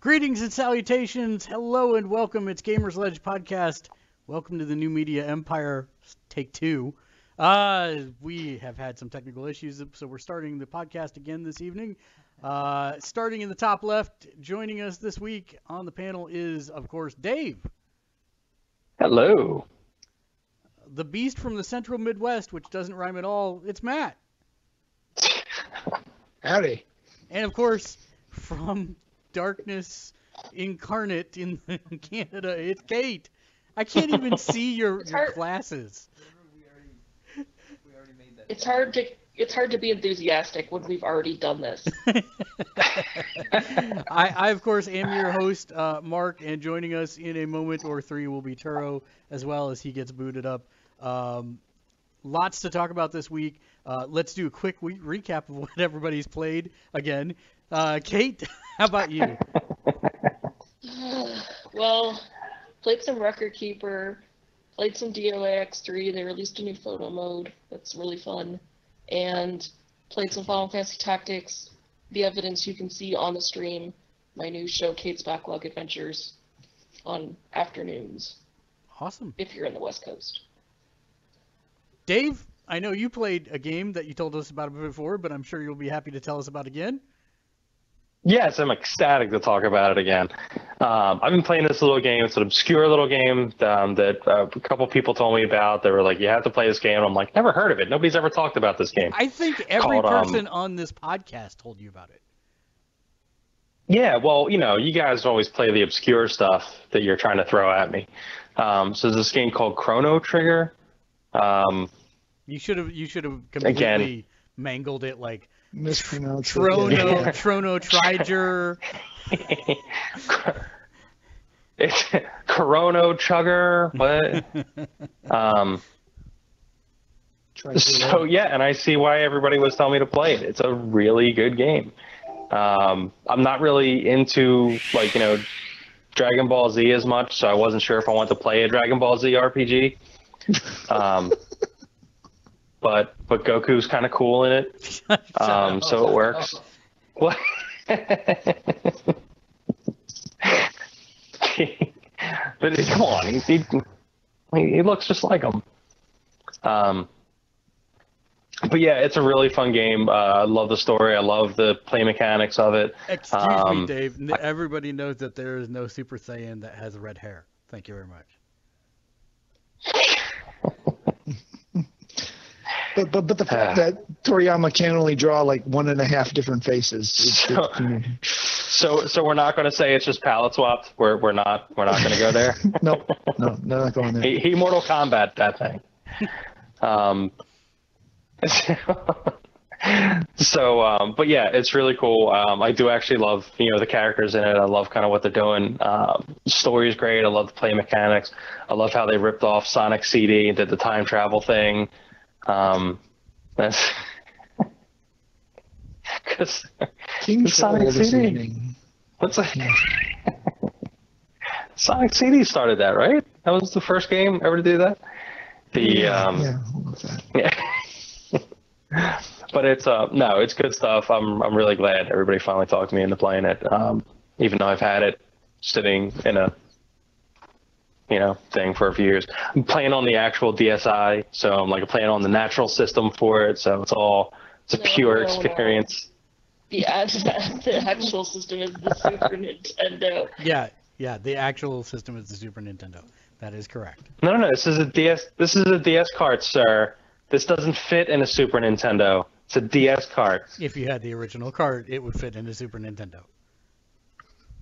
Greetings and salutations. Hello and welcome. It's Gamers Ledge Podcast. Welcome to the new media empire, take two. Uh, we have had some technical issues, so we're starting the podcast again this evening. Uh, starting in the top left, joining us this week on the panel is, of course, Dave, Hello. the beast from the central Midwest, which doesn't rhyme at all. It's Matt. Howdy. And of course, from darkness incarnate in Canada, it's Kate. I can't even see your, It's your hard. glasses. It's hard to it's hard to be enthusiastic when we've already done this. I, I, of course, am your host, uh, Mark, and joining us in a moment or three will be Turo, as well as he gets booted up. Um, lots to talk about this week. Uh, let's do a quick week recap of what everybody's played again. Uh, Kate, how about you? well, played some Record Keeper, played some DOA X3. They released a new photo mode that's really fun, and played some Final Fantasy Tactics. The evidence you can see on the stream, my new show Kate's Backlog Adventures, on afternoons Awesome. if you're in the West Coast. Dave, I know you played a game that you told us about before, but I'm sure you'll be happy to tell us about again. Yes, I'm ecstatic to talk about it again. Um, I've been playing this little game. It's an obscure little game um, that uh, a couple people told me about. They were like, "You have to play this game." And I'm like, "Never heard of it. Nobody's ever talked about this game." I think every Called, um, person on this podcast told you about it. Yeah, well, you know, you guys always play the obscure stuff that you're trying to throw at me. Um, so there's this game called Chrono Trigger. Um, You should have you should have Again. completely mangled it like Mispronounced. it. Trono Yeah. Trono Triger. it's Chrono Chugger. What? um, Try to do So yeah, and I see why everybody was telling me to play it. It's a really good game. Um, I'm not really into like you know Dragon Ball Z as much, so I wasn't sure if I wanted to play a Dragon Ball Z RPG. Um, but but Goku's kind of cool in it, um, so it works. What? but come on, he, he he looks just like him. Um, but yeah, it's a really fun game. Uh, I love the story. I love the play mechanics of it. Excuse me, Um, Dave. N- Everybody knows that there is no Super Saiyan that has red hair. Thank you very much. But but but the fact that Toriyama can only draw like one and a half different faces. So- So so we're not going to say it's just palette swapped. We're we're not we're not going to go there. no, no, no, not going there. he, he Mortal Kombat that thing. Um, so, um, but yeah, it's really cool. Um, I do actually love you know the characters in it. I love kind of what they're doing. Um, story is great. I love the play mechanics. I love how they ripped off Sonic CD and did the time travel thing. Um, that's because Sonic CD. what's that? Sonic CD started that, right? That was the first game ever to do that. The um, yeah, what was that? Yeah. but it's uh no, it's good stuff. I'm I'm really glad everybody finally talked me into playing it. Um, even though I've had it sitting in a you know thing for a few years. I'm playing on the actual DSi, so I'm like playing on the natural system for it. So it's all it's a No, pure no, no. experience. The, act- the actual system is the Super Nintendo. Yeah, yeah. The actual system is the Super Nintendo. That is correct. No, no, no. This is a DS. This is a DS cart, sir. This doesn't fit in a Super Nintendo. It's a DS cart. If you had the original cart, it would fit in a Super Nintendo.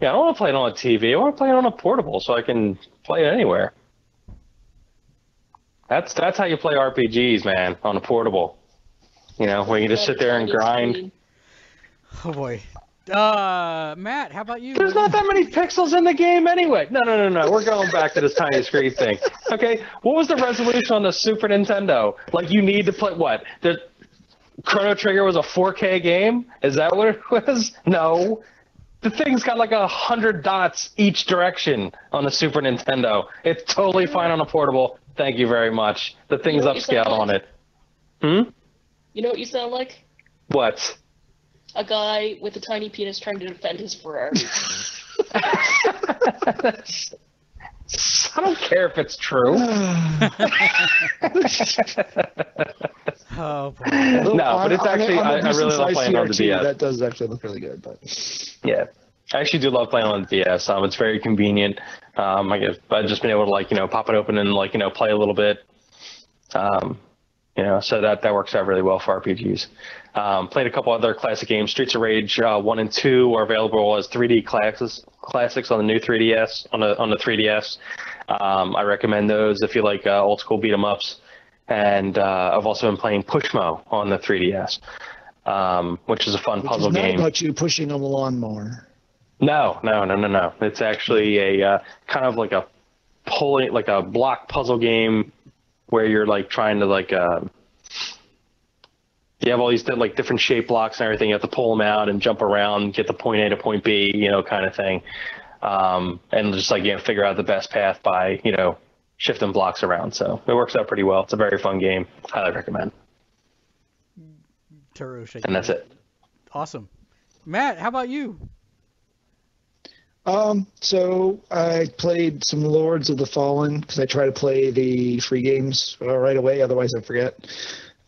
Yeah, I don't want to play it on a TV. I want to play it on a portable so I can play it anywhere. That's that's how you play RPGs, man, on a portable. You know, where you just sit there and grind. Oh boy. Uh, Matt, how about you? There's not that many pixels in the game anyway. No, no, no, no. We're going back to this tiny screen thing. Okay, what was the resolution on the Super Nintendo? Like, you need to put what? The Chrono Trigger was a 4K game? Is that what it was? No. The thing's got like a hundred dots each direction on the Super Nintendo. It's totally fine on a portable. Thank you very much. The thing's know upscaled on like? it. Hmm? You know what you sound like? What? A guy with a tiny penis trying to defend his Ferrari. I don't care if it's true. Oh, boy. No, but it's actually- I- I really love playing on the DS. That does actually look really good, but Yeah, I actually do love playing on the DS. Um, it's very convenient. Um, I guess I've just been able to like you know pop it open and like you know play a little bit. Um, you know, so that that works out really well for RPGs. Um, played a couple other classic games. Streets of Rage uh, one and two are available as 3D classes classics on the new 3DS on the on the 3DS. Um, I recommend those if you like uh, old school beat 'em ups. And uh, I've also been playing Pushmo on the 3DS, um, which is a fun which puzzle is not game. about you pushing a lawnmower. No, no, no, no, no. It's actually a uh, kind of like a pulling, like a block puzzle game where you're like trying to like uh, you have all these like different shape blocks and everything. You have to pull them out and jump around, get the point A to point B, you know, kind of thing. Um, and just like you know, figure out the best path by you know shifting blocks around. So it works out pretty well. It's a very fun game. Highly recommend. Turo. And that's it. Awesome. Matt, how about you? Um, so I played some Lords of the Fallen because I try to play the free games uh, right away, otherwise I forget.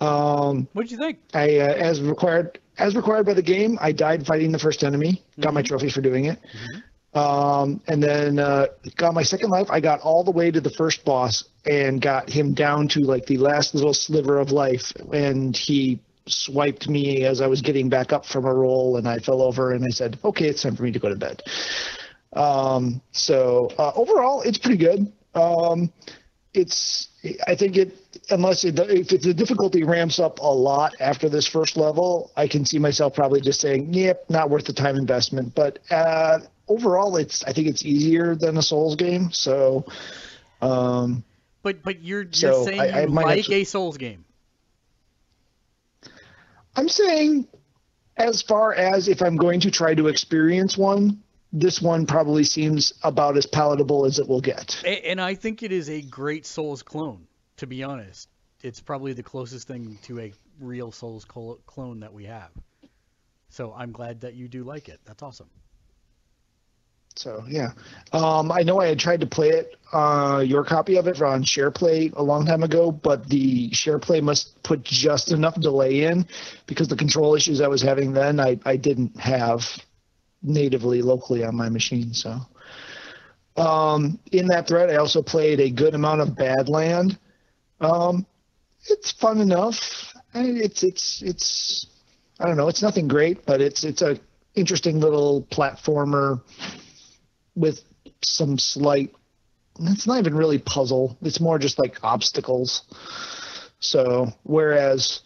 Um, what did you think? I, uh, as required, as required by the game, I died fighting the first enemy. Got my trophy for doing it. Um, and then uh, got my second life. I got all the way to the first boss and got him down to like the last little sliver of life, and he swiped me as I was getting back up from a roll, and I fell over, and I said, "Okay, it's time for me to go to bed." Um, so uh, overall, it's pretty good. Um, it's I think it unless it, if the difficulty ramps up a lot after this first level, I can see myself probably just saying, "Yep, not worth the time investment." But uh, overall, it's I think it's easier than a Souls game. So um, But but you're you're So, saying I- I you might like a Souls game. I'm saying, as far as if I'm going to try to experience one, this one probably seems about as palatable as it will get. And I think it is a great Souls clone. To be honest, it's probably the closest thing to a real Souls clone that we have. So I'm glad that you do like it. That's awesome. So yeah, um, I know I had tried to play it, uh, your copy of it on SharePlay a long time ago, but the SharePlay must put just enough delay in because the control issues I was having then I, I didn't have natively locally on my machine. So um, in that thread, I also played a good amount of Badland. Um, it's fun enough. It's it's it's I don't know. It's nothing great, but it's it's a interesting little platformer with some slight it's not even really puzzle it's more just like obstacles so whereas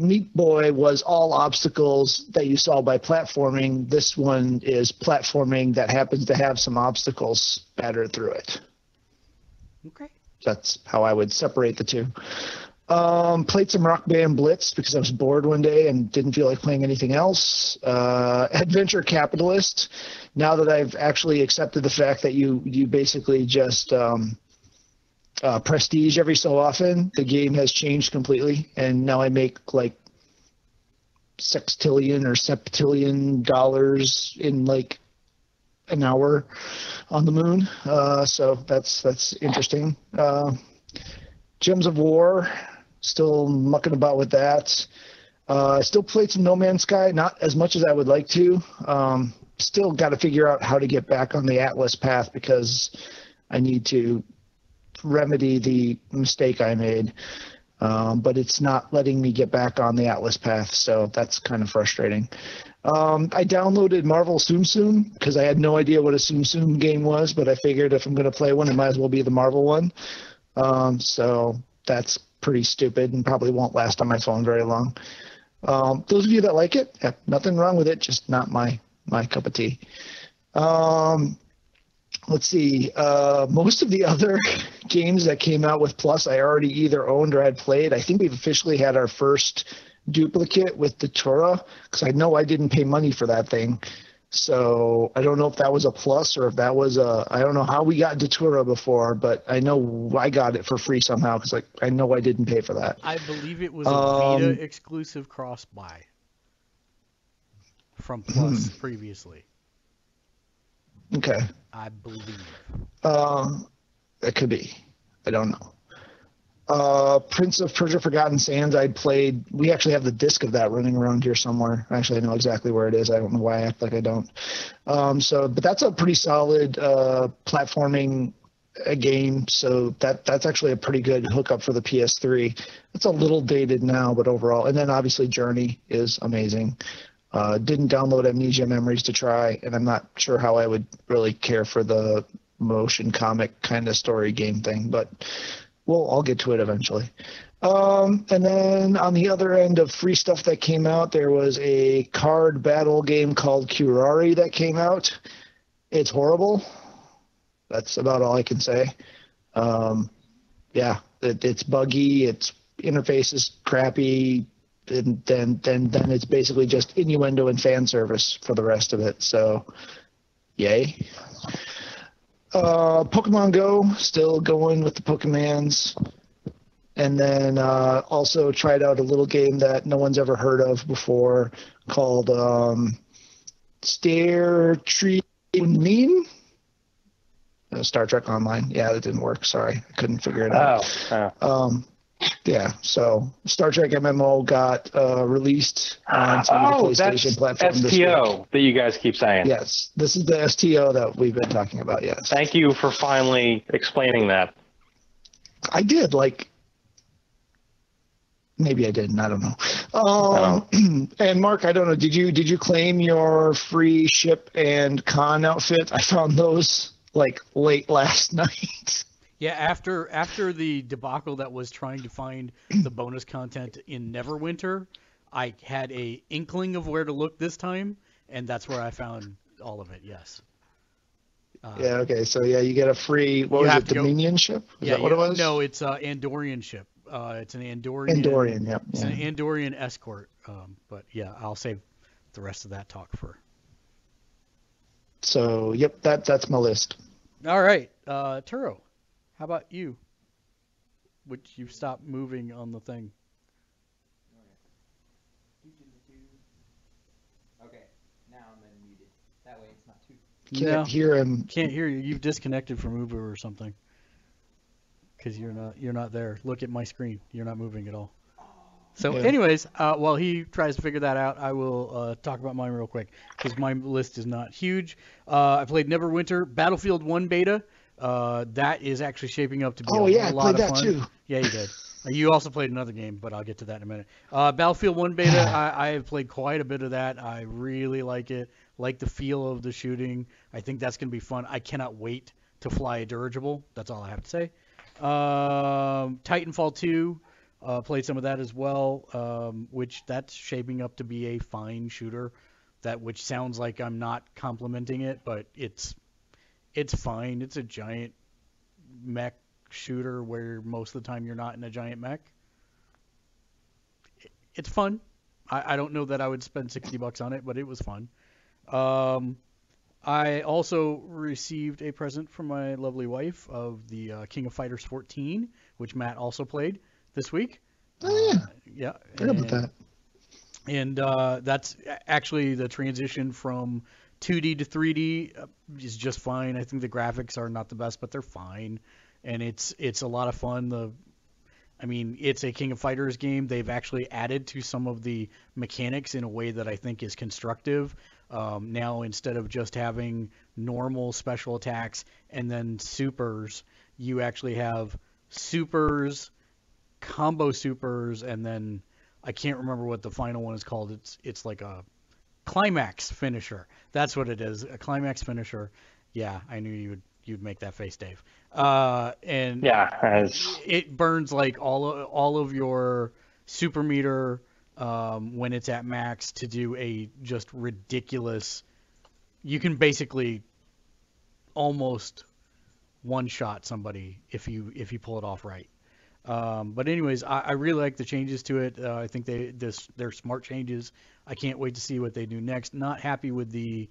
meat boy was all obstacles that you saw by platforming this one is platforming that happens to have some obstacles spattered through it Okay. that's how I would separate the two. Um, played some Rock Band Blitz because I was bored one day and didn't feel like playing anything else. Uh, Adventure Capitalist. Now that I've actually accepted the fact that you you basically just um, uh, prestige every so often, the game has changed completely, and now I make like sextillion or septillion dollars in like an hour on the moon. Uh, so that's that's interesting. Uh, Gems of War, still mucking about with that. Uh, I still played some No Man's Sky, not as much as I would like to. Um, still got to figure out how to get back on the Atlas path because I need to remedy the mistake I made. Um, but it's not letting me get back on the Atlas path, so that's kind of frustrating. Um, I downloaded Marvel Tsum Tsum because I had no idea what a Tsum Tsum game was, but I figured if I'm going to play one, it might as well be the Marvel one. Um, so that's pretty stupid and probably won't last on my phone very long. Um, those of you that like it, nothing wrong with it, just not my my cup of tea. Um, let's see. Uh, most of the other games that came out with Plus, I already either owned or had played. I think we've officially had our first duplicate with Datura because I know I didn't pay money for that thing. So I don't know if that was a plus or if that was a. I don't know how we got Datura before, but I know I got it for free somehow because like I know I didn't pay for that. I believe it was a Um, Vita exclusive cross buy from Plus Hmm. previously. Okay. I believe. Um, it could be. I don't know. Uh, Prince of Persia: Forgotten Sands. I played. We actually have the disc of that running around here somewhere. Actually, I know exactly where it is. I don't know why I act like I don't. Um, so, but that's a pretty solid uh, platforming uh, game. So that that's actually a pretty good hookup for the PS3. It's a little dated now, but overall, and then obviously Journey is amazing. Uh, didn't download Amnesia Memories to try, and I'm not sure how I would really care for the motion comic kind of story game thing, but we'll I'll get to it eventually. Um, and then on the other end of free stuff that came out, there was a card battle game called Curari that came out. It's horrible. That's about all I can say. Um, yeah, it, it's buggy. Its interface is crappy. And then, then, then it's basically just innuendo and fan service for the rest of it. So, yay. Uh, Pokemon Go, still going with the Pokemans. And then uh, also tried out a little game that no one's ever heard of before called um, Stair Tree Mean. Uh, Star Trek Online. Yeah, that didn't work. Sorry, I couldn't figure it out. Oh, oh. Um, yeah, so Star Trek MMO got uh, released on some of the Oh, PlayStation that's platforms this week. STO that you guys keep saying. Yes, this is the STO that we've been talking about. Yes, Thank you for finally explaining that. I did. Like, maybe I didn't. I don't know. Um, and Mark, I don't know. Did you did you claim your free ship and con outfit? I found those like late last night. Yeah, after after the debacle that was trying to find the bonus content in Neverwinter, I had a inkling of where to look this time, and that's where I found all of it. Yes. Uh, yeah. Okay. So yeah, you get a free. What was it? to go- Dominion ship? Is yeah, that what it was? No, it's uh, Andorian ship. Uh, it's an Andorian. Andorian. Yep. It's yeah. an Andorian escort. Um, but yeah, I'll save the rest of that talk for. So yep, that that's my list. All right, uh, Turo, how about you? Would you stop moving on the thing? Okay, now I'm unmuted. That way it's not too. Can't no, hear him. can't hear you. You've disconnected from Uber or something. Because you're not you're not there. Look at my screen. You're not moving at all. So, Yeah. anyways, uh, while he tries to figure that out, I will uh, talk about mine real quick because my list is not huge. Uh, I played Neverwinter, Battlefield One beta. Uh, that is actually shaping up to be Oh a yeah, I lot played of that fun. too. Yeah, you did. You also played another game, but I'll get to that in a minute. Uh, Battlefield 1 beta, I, I have played quite a bit of that. I really like it. Like the feel of the shooting. I think that's going to be fun. I cannot wait to fly a dirigible. That's all I have to say. Um, Titanfall 2, uh, played some of that as well, um, which that's shaping up to be a fine shooter. That which sounds like I'm not complimenting it, but it's it's fine. It's a giant mech shooter where most of the time you're not in a giant mech. It's fun. I, I don't know that I would spend 60 bucks on it, but it was fun. Um, I also received a present from my lovely wife of the uh, King of Fighters 14, which Matt also played this week. Oh yeah, Yeah. forgot about and- that. and uh, that's actually the transition from 2D to 3D uh, is just fine. I think the graphics are not the best, but they're fine, and it's it's a lot of fun. The I mean, it's a King of Fighters game. They've actually added to some of the mechanics in a way that I think is constructive. Um, now, instead of just having normal special attacks and then supers, you actually have supers, combo supers, and then I can't remember what the final one is called. It's it's like a climax finisher. That's what it is. A climax finisher. Yeah, I knew you would you'd make that face, Dave. Uh, and Yeah, as it burns like all of, all of your super meter um, when it's at max to do a just ridiculous. You can basically almost one shot somebody if you if you pull it off right. Um, but anyways, I, I really like the changes to it. Uh, I think they this they're smart changes. I can't wait to see what they do next. Not happy with the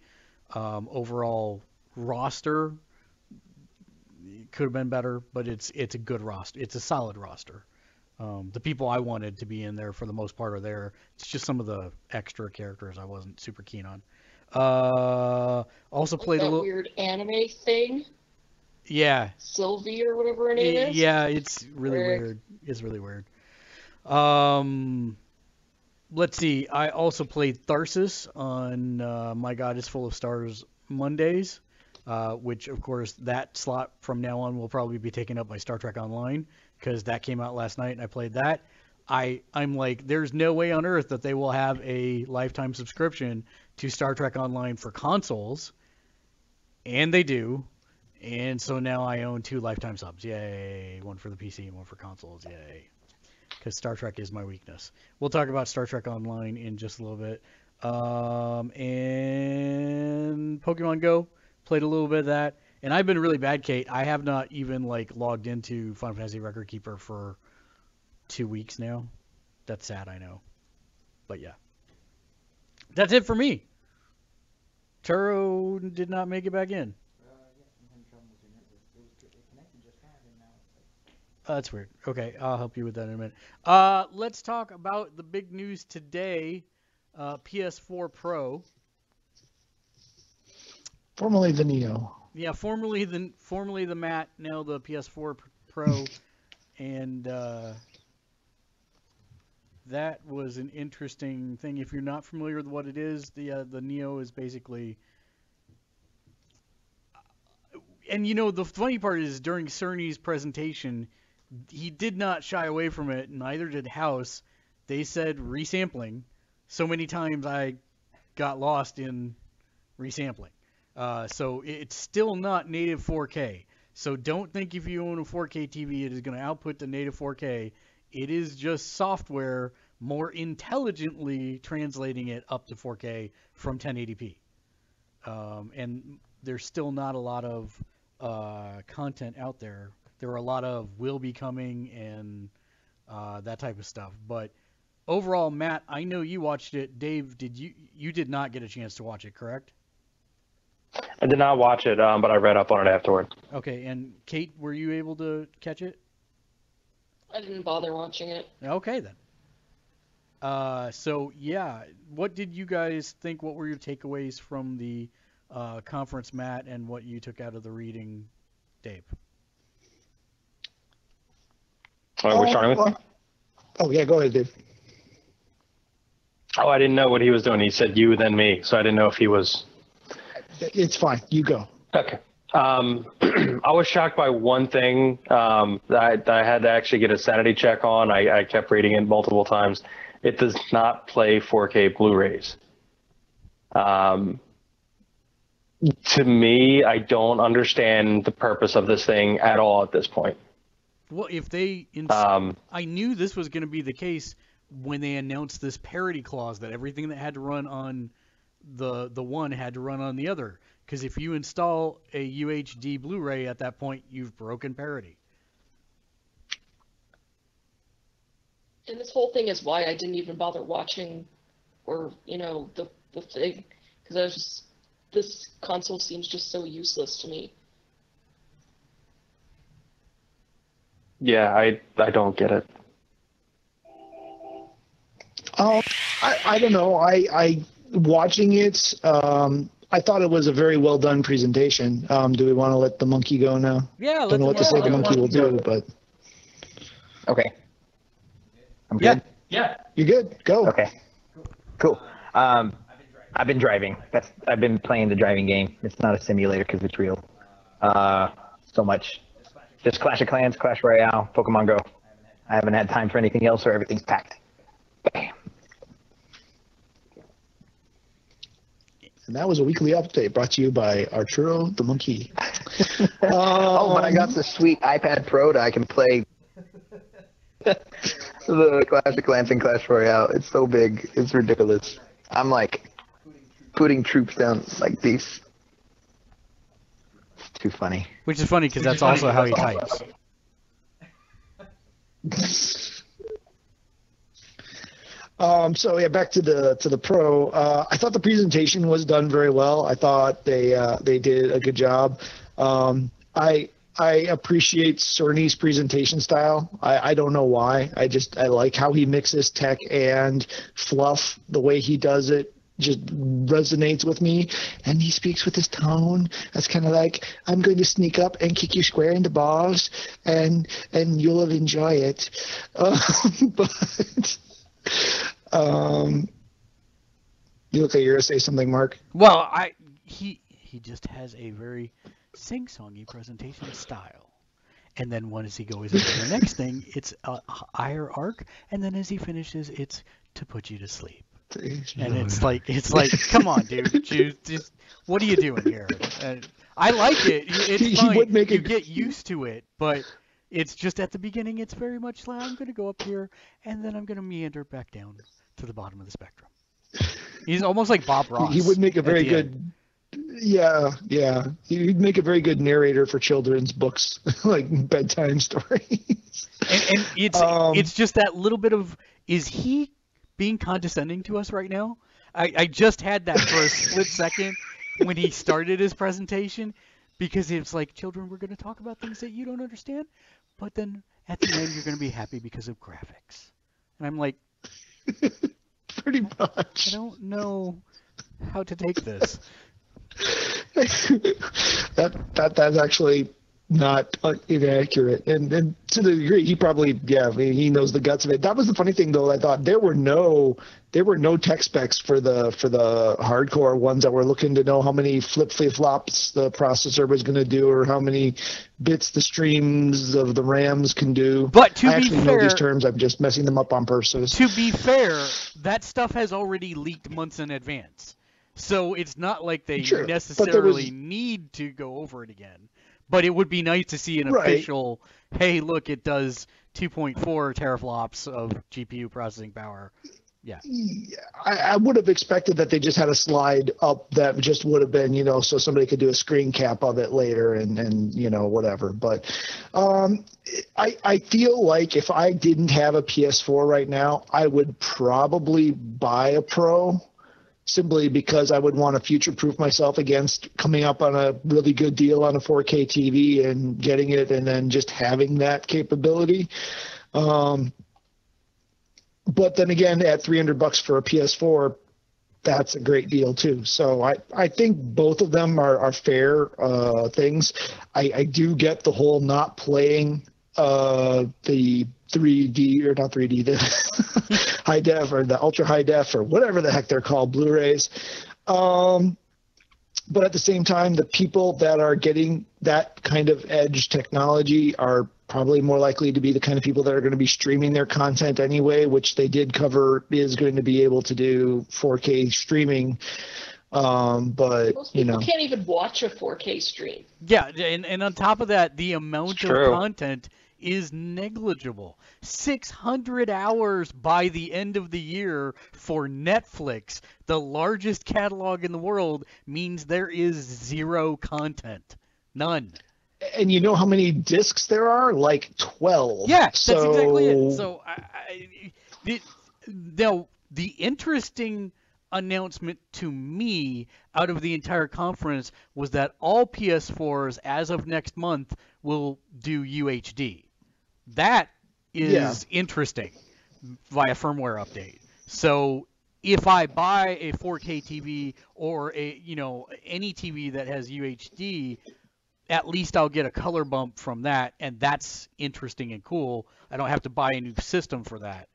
um, overall roster. It could have been better, but it's it's a good roster. It's a solid roster. Um, the people I wanted to be in there for the most part are there. It's just some of the extra characters I wasn't super keen on. Uh, also Like played a little. weird anime thing, Yeah, Sylvie or whatever her name Y- is. Yeah, it's really Frick. weird. It's really weird. Um, let's see. I also played Tharsis on uh, My God is Full of Stars Mondays, uh, which of course that slot from now on will probably be taken up by Star Trek Online because that came out last night and I played that. I I'm like, there's no way on earth that they will have a lifetime subscription to Star Trek Online for consoles, and they do. And so now I own two lifetime subs. Yay. One for the PC and one for consoles. Yay. Because Star Trek is my weakness. We'll talk about Star Trek Online in just a little bit. Um, and Pokemon Go. Played a little bit of that. And I've been really bad, Kate. I have not even like logged into Final Fantasy Record Keeper for two weeks now. That's sad, I know. But yeah. That's it for me. Turo did not make it back in. Uh, yeah, I'm having trouble with your network. It was it connected just fine, and now it's like Uh, that's weird. Okay, I'll help you with that in a minute. Uh, let's talk about the big news today. Uh, PS4 Pro. Formerly the Neo. Yeah, formerly the formerly the Matt, now the PS4 Pro, and uh, that was an interesting thing. If you're not familiar with what it is, the uh, the Neo is basically. And you know the funny part is during Cerny's presentation, he did not shy away from it. Neither did House. They said resampling. So many times I got lost in resampling. Uh, so it's still not native 4K. So don't think if you own a 4K TV it is going to output the native 4K. It is just software more intelligently translating it up to 4K from 1080p. Um, and there's still not a lot of uh, content out there. There were a lot of will be coming and uh, that type of stuff. But overall, Matt, I know you watched it. Dave, did you? You did not get a chance to watch it, correct? I did not watch it, um, but I read up on it afterward. Okay, and Kate, were you able to catch it? I didn't bother watching it. Okay then. Uh, so yeah, what did you guys think? What were your takeaways from the uh, conference, Matt, and what you took out of the reading, Dave? Right, we're starting with. well- Oh yeah, go ahead, Dave. Oh, I didn't know what he was doing. He said you, then me, so I didn't know if he was. It's fine. You go. Okay. Um, I was shocked by one thing um, that, I, that I had to actually get a sanity check on. I, I kept reading it multiple times. It does not play 4K Blu-rays. Um, to me, I don't understand the purpose of this thing at all at this point. Well, if they, ins- Um, I knew this was going to be the case when they announced this parity clause that everything that had to run on the the one had to run on the other. Because if you install a UHD Blu-ray at that point, you've broken parity. And this whole thing is why I didn't even bother watching, or you know, the the thing, because I was just this console seems just so useless to me. Yeah, I I don't get it. Um, I, I don't know. I, I watching it. Um, I thought it was a very well done presentation. Um, do we want to let the monkey go now? Yeah, Don't know what to say the monkey will do, but Okay. I'm Yeah. good. Yeah. you're good. Go. Okay. Cool. Um, I've been driving. That's I've been playing the driving game. It's not a simulator because it's real. Uh, so much. Just Clash of Clans, Clash Royale, Pokemon Go. I haven't had time for anything else, or everything's packed. Bam. And that was a weekly update brought to you by Arturo the monkey. oh, but I got Um, the sweet iPad Pro that I can play the Clash of Clans and Clash Royale. It's so big. It's ridiculous. I'm like putting troops down like these. It's too funny. Which is funny because that's also how he types. Um, so yeah, back to the to the pro. Uh, I thought the presentation was done very well. I thought they uh, they did a good job. Um, I I appreciate Cerny's presentation style. I, I don't know why. I just I like how he mixes tech and fluff. The way he does it just resonates with me. And he speaks with his tone. That's kind of like I'm going to sneak up and kick you square in the balls, and and you'll enjoy it. Um, but um, you look like you're gonna say something, Mark. Well, I he he just has a very sing-songy presentation style. And then once he goes into the next thing, it's a higher arc, and then as he finishes, it's to put you to sleep. And it's like it's like, come on, dude, you just what are you doing here? And I like it. It's fine. you get used to it, but it's just at the beginning. It's very much like I'm going to go up here, and then I'm going to meander back down to the bottom of the spectrum. He's almost like Bob Ross. he would make a very good end. yeah yeah he'd make a very good narrator for children's books like bedtime stories and, and it's Um, it's just that little bit of is he being condescending to us right now? I, I just had that for a split second when he started his presentation because it's like children we're going to talk about things that you don't understand, but then at the end you're going to be happy because of graphics. And I'm like, pretty much. I don't know how to take this. that that that's actually not uh, inaccurate. And and to the degree he probably yeah I mean, he knows the guts of it. That was the funny thing though i thought there were no there were no tech specs for the for the hardcore ones that were looking to know how many flip flip flops the processor was going to do or how many bits the streams of the rams can do. But to i be actually know these terms. I'm just messing them up on purpose. To be fair, that stuff has already leaked months in advance. So it's not like they Sure, necessarily was- need to go over it again. But it would be nice to see an Right. official, hey, look, it does 2.4 teraflops of GPU processing power. Yeah. Yeah, I, I would have expected that they just had a slide up that just would have been, you know, so somebody could do a screen cap of it later and, and you know, whatever. But um, I, I feel like if I didn't have a PS4 right now, I would probably buy a Pro simply because I would want to future proof myself against coming up on a really good deal on a 4K TV and getting it and then just having that capability. Um, but then again, at 300 bucks for a PS4, that's a great deal too. So I, I think both of them are, are fair uh, things. I, I do get the whole not playing uh, the 3D or not 3D, the high def or the ultra high def or whatever the heck they're called, Blu-rays. Um, but at the same time, the people that are getting that kind of edge technology are probably more likely to be the kind of people that are going to be streaming their content anyway, which they did cover is going to be able to do 4K streaming. Um, but Most you people know, can't even watch a 4K stream. Yeah, and, and on top of that, the amount of content is negligible. 600 hours by the end of the year for Netflix, the largest catalog in the world, means there is zero content. None. and you know how many discs there are? Like 12. Yeah, that's exactly it. So, I, I, the, now the interesting announcement to me out of the entire conference was that all PS4s as of next month will do UHD. That is Yeah. interesting via firmware update. So if I buy a 4K TV or a you know any TV that has UHD, at least I'll get a color bump from that, and that's interesting and cool. I don't have to buy a new system for that.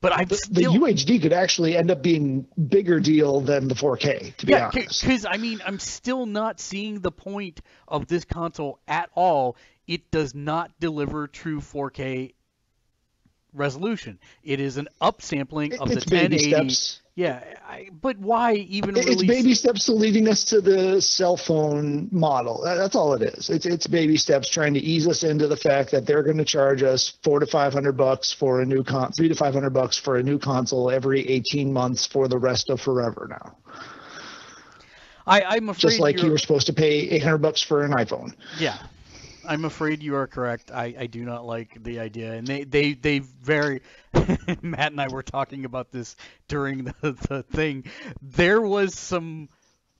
But I'm the, the UHD could actually end up being bigger deal than the 4K, to be yeah, honest. because I mean I'm still not seeing the point of this console at all. It does not deliver true 4K resolution. It is an upsampling of the it's baby 1080. steps. Yeah, I, but why even It- release? It's baby steps to leading us to the cell phone model. That's all it is. It's it's baby steps trying to ease us into the fact that they're going to charge us four to five hundred bucks for a new con, three to five hundred bucks for a new console every eighteen months for the rest of forever now. I, I'm afraid Just like you're, you were supposed to pay eight hundred bucks for an iPhone. Yeah, I'm afraid you are correct. I, I do not like the idea, and they they they very. Matt and I were talking about this during the the thing. There was some.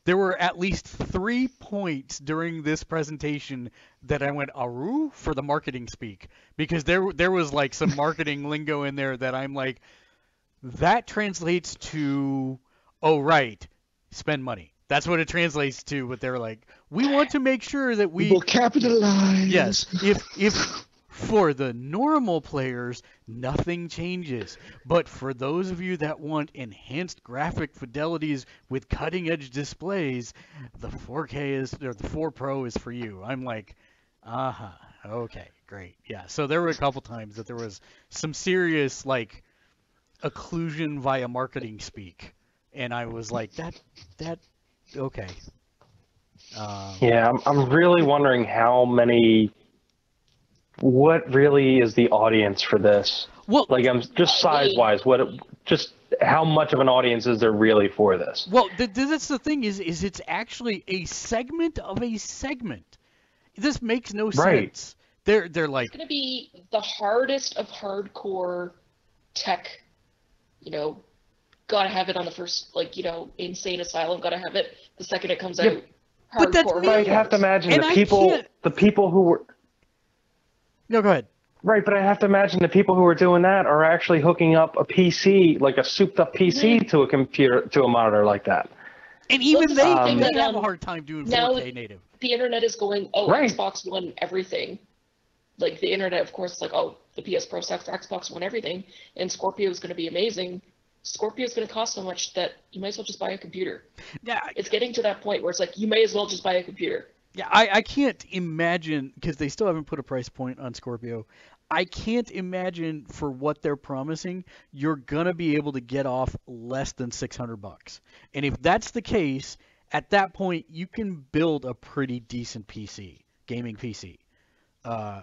There were at least three points during this presentation that I went aru for the marketing speak because there there was like some marketing lingo in there that I'm like, that translates to, oh right, spend money. That's what it translates to. But they're like, we want to make sure that we We will capitalize. Yes, if if for the normal players nothing changes, but for those of you that want enhanced graphic fidelities with cutting edge displays, the 4K is or the 4 Pro is for you. I'm like, uh-huh. Okay, great. Yeah. So there were a couple times that there was some serious like occlusion via marketing speak, and I was like, that that okay. Um, Yeah, I'm, I'm really wondering how many. What really is the audience for this? well, Like, I'm just size wise. What? Just how much of an audience is there really for this? Well, th- th- that's the thing is is it's actually a segment of a segment. This makes no Right. sense. They're they're like It's gonna be the hardest of hardcore tech. You know, gotta have it on the first, like you know, insane asylum. Gotta have it the second it comes Yeah, out. but that's Hardcore me. But I have to imagine And the I people, can't- the people who were no, go ahead. right. But I have to imagine the people who are doing that are actually hooking up a PC, like a souped-up PC, to a computer, to a monitor like that. And even the they same they thing that, have a um, hard time doing now 4K native. the internet is going, oh, Right. Xbox One everything. Like the internet, of course, like oh, the PS Pro sucks, Xbox One everything, and Scorpio is going to be amazing. Scorpio is going to cost so much that you might as well just buy a computer. Yeah, It's getting to that point where it's like you may as well just buy a computer. yeah. I I can't imagine because they still haven't put a price point on Scorpio. I can't imagine for what they're promising, you're gonna be able to get off less than 600 bucks. And if that's the case, at that point you can build a pretty decent PC, gaming PC. Uh,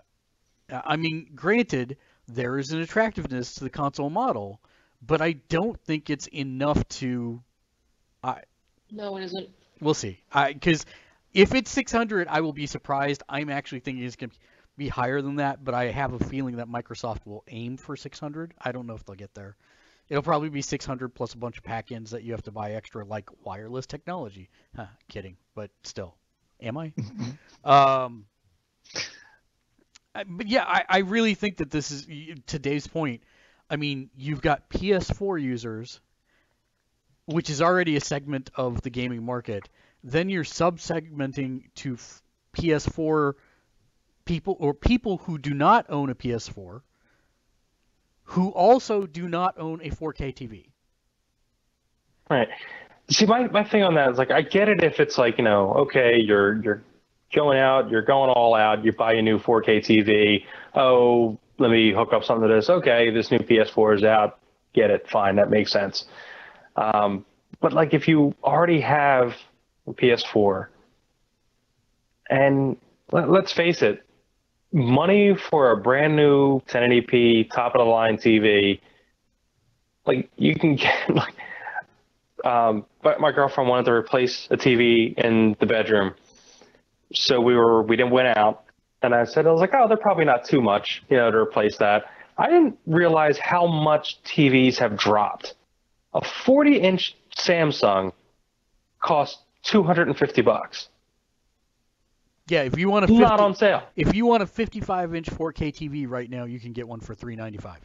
I mean, granted, there is an attractiveness to the console model, but I don't think it's enough to. I. No, it isn't. We'll see. I Because if it's 600, I will be surprised. I'm actually thinking it's going to be higher than that, but I have a feeling that Microsoft will aim for 600. I don't know if they'll get there. It'll probably be 600 plus a bunch of pack-ins that you have to buy extra, like wireless technology. Huh, kidding, but still, am I? um, but yeah, I, I really think that this is to Dave's point. I mean, you've got PS4 users, which is already a segment of the gaming market. Then you're sub-segmenting to f- PS4 people or people who do not own a PS4, who also do not own a 4K TV. Right. See, my, my thing on that is like, I get it if it's like, you know, okay, you're you're going out, you're going all out, you buy a new 4K TV. Oh, let me hook up something to this. Okay, this new PS4 is out. Get it? Fine, that makes sense. Um, but like, if you already have a PS4, and let, let's face it, money for a brand new 1080p top of the line TV, like you can get like um, but my girlfriend wanted to replace a TV in the bedroom, so we were we didn't went out, and I said I was like, oh, they're probably not too much, you know, to replace that. I didn't realize how much TVs have dropped. A 40-inch Samsung costs 250 bucks. Yeah, if you want a 50, Not on sale. if you want a 55-inch 4K TV right now, you can get one for 395.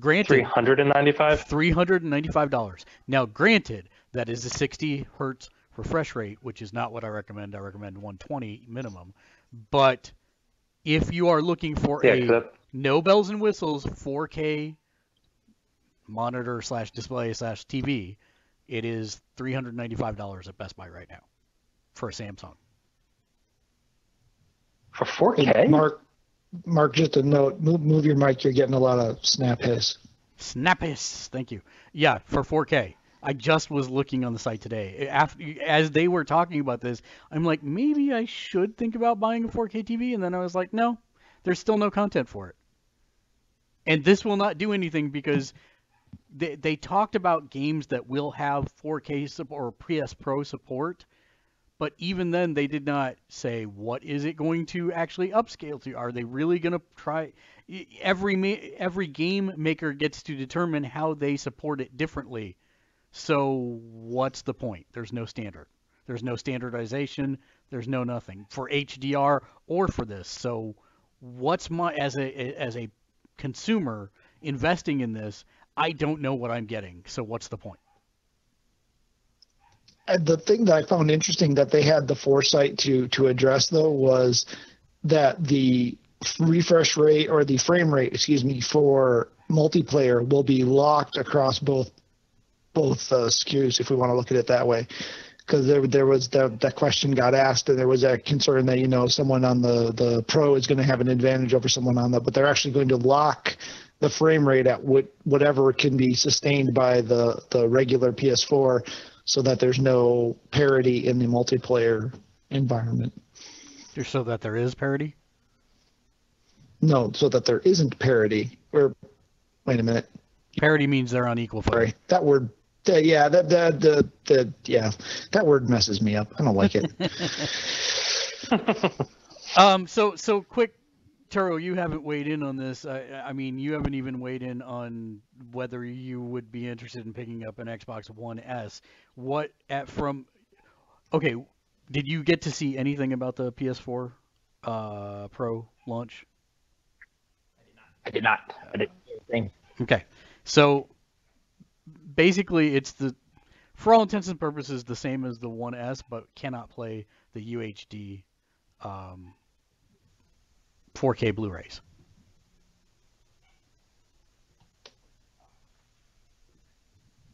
Granted, 395. $395. Now, granted, that is a 60 hertz refresh rate, which is not what I recommend. I recommend 120 minimum. But if you are looking for Yeah, a 'cause that, no bells and whistles 4K monitor slash display slash TV, it is $395 at Best Buy right now for a Samsung. for 4K. Mark, Mark, just a note. Move, move your mic. You're getting a lot of snap hiss. Snappis, thank you. Yeah, for 4K. I just was looking on the site today. After, as they were talking about this, I'm like, maybe I should think about buying a 4K TV, and then I was like, no, there's still no content for it. And this will not do anything because they, they talked about games that will have 4K support or PS Pro support, but even then they did not say what is it going to actually upscale to. Are they really going to try? Every every game maker gets to determine how they support it differently. So what's the point? There's no standard. There's no standardization. There's no nothing for HDR or for this. So what's my as a as a consumer investing in this? I don't know what I'm getting. So what's the point? And the thing that I found interesting that they had the foresight to to address though was that the refresh rate or the frame rate, excuse me, for multiplayer will be locked across both both uh, SKUs if we want to look at it that way. Because there, there was that that question got asked, and there was a concern that you know someone on the the Pro is going to have an advantage over someone on the, but they're actually going to lock the frame rate at what whatever can be sustained by the the regular PS4 so that there's no parity in the multiplayer environment. So that there is parity. No, so that there isn't parity. Or wait a minute. Parity means they're on equal footing. Sorry, that word. Uh, yeah, that the the the yeah, that word messes me up. I don't like it. Um. So so quick, Turo, you haven't weighed in on this. I, I mean, you haven't even weighed in on whether you would be interested in picking up an Xbox One S. What at from? Okay, did you get to see anything about the PS4 uh, Pro launch? I did not. I did thing. Okay, so basically, it's the for all intents and purposes the same as the 1S, but cannot play the UHD um, 4K Blu-rays.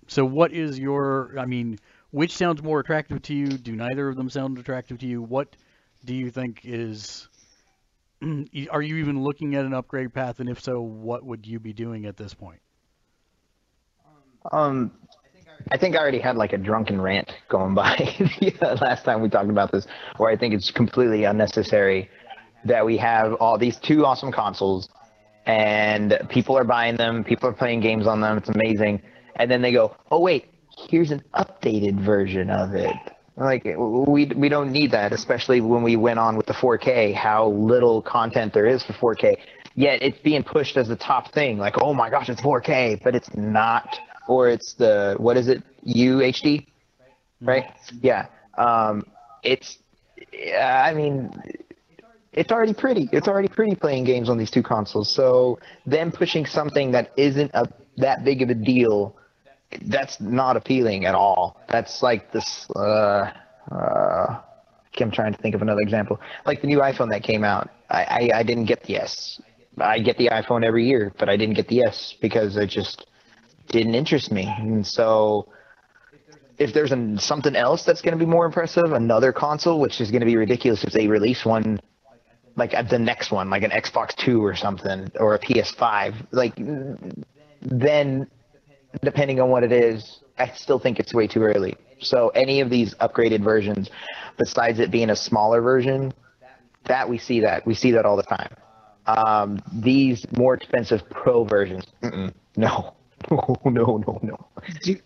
So, what is your? I mean, which sounds more attractive to you? Do neither of them sound attractive to you? What do you think is? Are you even looking at an upgrade path? And if so, what would you be doing at this point? Um, I think I already had like a drunken rant going by the last time we talked about this, where I think it's completely unnecessary that we have all these two awesome consoles and people are buying them, people are playing games on them, it's amazing. And then they go, oh, wait, here's an updated version of it. Like we we don't need that, especially when we went on with the 4K. How little content there is for 4K. Yet it's being pushed as the top thing. Like oh my gosh, it's 4K, but it's not. Or it's the what is it? UHD, right? Yeah. Um, it's. I mean, it's already pretty. It's already pretty playing games on these two consoles. So them pushing something that isn't a that big of a deal that's not appealing at all. That's like this. Uh, uh, I'm trying to think of another example. Like the new iPhone that came out. I, I, I didn't get the S. I get the iPhone every year, but I didn't get the S because I just didn't interest me. And so, if there's an, something else that's going to be more impressive, another console, which is going to be ridiculous if they release one like the next one, like an Xbox Two or something, or a PS5, like then depending on what it is, I still think it's way too early. So any of these upgraded versions, besides it being a smaller version, that we see that we see that all the time. Um, these more expensive Pro versions, no, no, oh, no, no, no. do,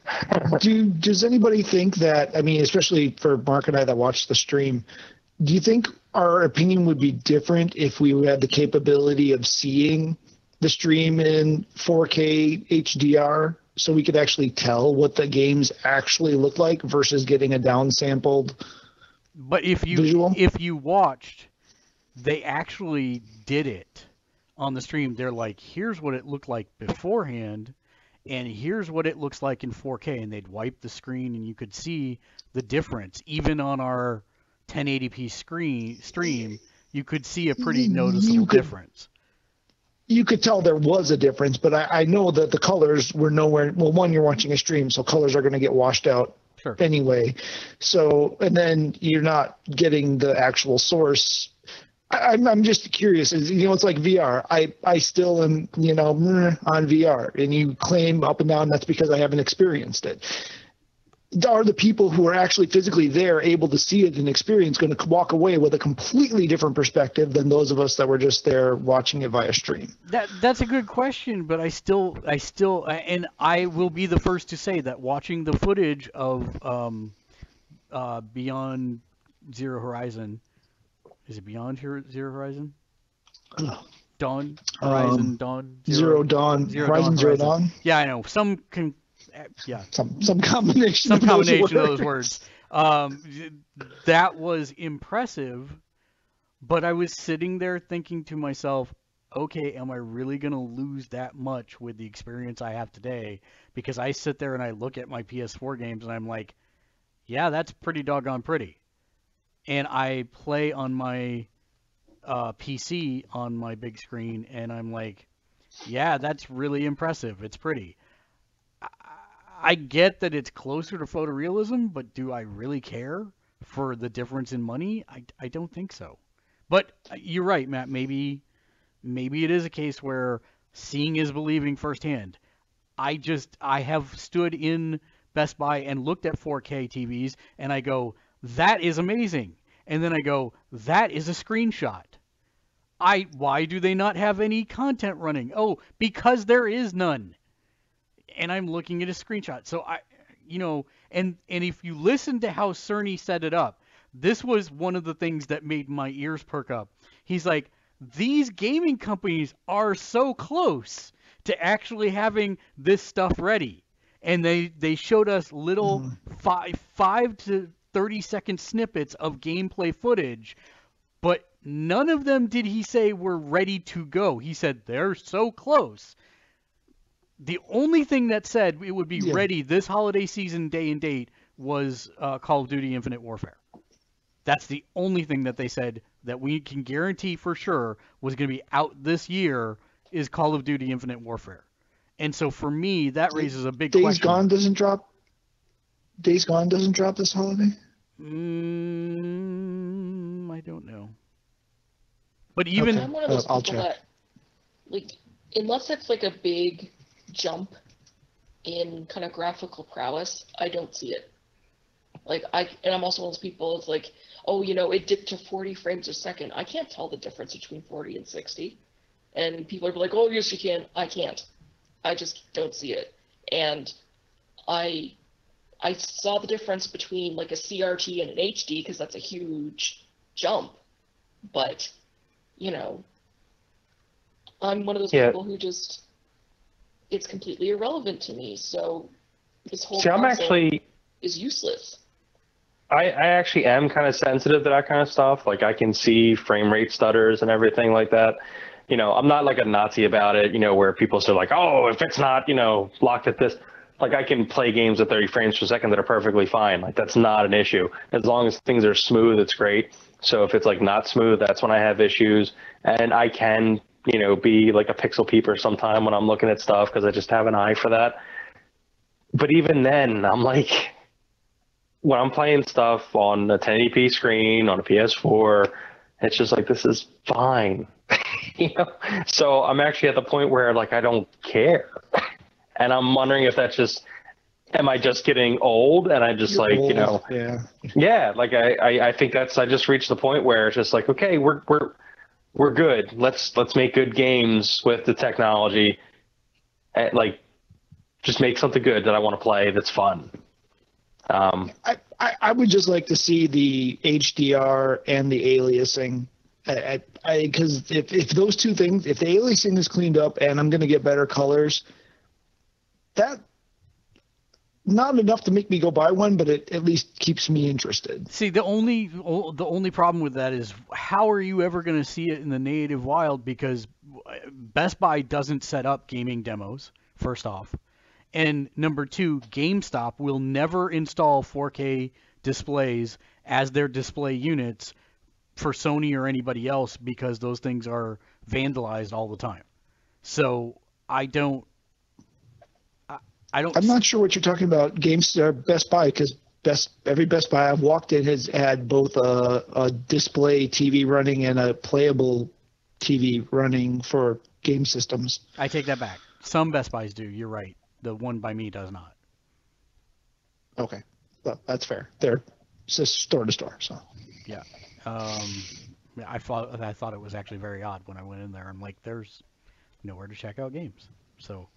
do does anybody think that? I mean, especially for Mark and I that watched the stream, do you think our opinion would be different if we had the capability of seeing the stream in 4K HDR so we could actually tell what the games actually look like versus getting a downsampled But if you Visual? if you watched, they actually did it on the stream. They're like, here's what it looked like beforehand, and here's what it looks like in 4K, and they'd wipe the screen, and you could see the difference. Even on our 1080p screen stream, you could see a pretty noticeable could- difference. you could tell there was a difference, but I, I know that the colors were nowhere. Well, one, you're watching a stream, so colors are going to get washed out Sure. anyway. So, and then you're not getting the actual source. I'm I'm just curious. You know, it's like VR. I I still am you know on VR, and you claim up and down that's because I haven't experienced it. Are the people who are actually physically there able to see it and experience going to walk away with a completely different perspective than those of us that were just there watching it via stream? That that's a good question, but I still I still and I will be the first to say that watching the footage of um, uh, Beyond Zero Horizon, is it Beyond Hero- Zero Horizon? Dawn Horizon Um, Dawn Zero Dawn, Zero Horizon Dawn, Zero Dawn, Yeah, I know some can. Yeah, some some combination. some of those of words. those words. Um, that was impressive, but I was sitting there thinking to myself, okay, am I really going to lose that much with the experience I have today? Because I sit there and I look at my PS4 games and I'm like, yeah, that's pretty doggone pretty. And I play on my uh, PC on my big screen and I'm like, yeah, that's really impressive. It's pretty. I get that it's closer to photorealism, but do I really care for the difference in money? I, I don't think so. But uh, you're right, Matt. Maybe maybe it is a case where seeing is believing firsthand. I just I have stood in Best Buy and looked at 4K TVs and I go, that is amazing. And then I go, that is a screenshot. I why do they not have any content running? Oh, because there is none and I'm looking at a screenshot. So I, you know, and and if you listen to how Cerny set it up, this was one of the things that made my ears perk up. He's like, these gaming companies are so close to actually having this stuff ready, and they they showed us little mm-hmm. five five to thirty second snippets of gameplay footage, but none of them did he say were ready to go. He said they're so close the only thing that said it would be Yeah. ready this holiday season, day and date, was uh, Call of Duty Infinite Warfare. That's the only thing that they said that we can guarantee for sure was going to be out this year is Call of Duty Infinite Warfare. And so for me, that raises a big Days question. Gone doesn't drop. Days Gone doesn't drop this holiday. Mm, I don't know. But even Okay. I'm one of those Uh, I'll people check. that, like, unless it's like a big jump in kind of graphical prowess, I don't see it. Like I, and I'm also one of those people. It's like, oh, you know, it dipped to 40 frames a second. I can't tell the difference between 40 and 60. And people are like, oh, yes, you can. I can't. I just don't see it. And I, I saw the difference between like a CRT and an HD because that's a huge jump. But, you know, I'm one of those Yeah. people who just it's completely irrelevant to me. So this whole See, I'm actually is useless. I, I actually am kind of sensitive to that kind of stuff. Like I can see frame rate stutters and everything like that. You know, I'm not like a Nazi about it, you know, where people say like, oh, if it's not, you know, locked at this, like I can play games at 30 frames per second that are perfectly fine. Like that's not an issue. As long as things are smooth, it's great. So if it's like not smooth, that's when I have issues. And I can, you know, be like a pixel peeper sometime when I'm looking at stuff because I just have an eye for that. But even then, I'm like, when I'm playing stuff on a 1080p screen on a PS4, it's just like this is fine. you know? So I'm actually at the point where like I don't care. and I'm wondering if that's just am I just getting old and I'm just You're like, you know, Yeah. yeah, like I, I, I think that's I just reached the point where it's just like, okay, we're we're we're good. Let's let's make good games with the technology. And, like just make something good that I want to play that's fun. Um, I, I, I would just like to see the HDR and the aliasing. I, I, because if, if those two things, if the aliasing is cleaned up and I'm going to get better colors, that not enough to make me go buy one, but it at least keeps me interested. See, the only the only problem with that is how are you ever going to see it in the native wild because Best Buy doesn't set up gaming demos first off. And number 2, GameStop will never install 4K displays as their display units for Sony or anybody else because those things are vandalized all the time. So, I don't I, don't I'm not sure what you're talking about, GameStar Best Buy, because Best every Best Buy I've walked in has had both a, a display TV running and a playable TV running for game systems. I take that back. Some Best Buys do. You're right. The one by me does not. Okay, well, that's fair. They're just store to store. So Um, yeah, I thought I thought it was actually very odd when I went in there. I'm like, there's nowhere to check out games. So,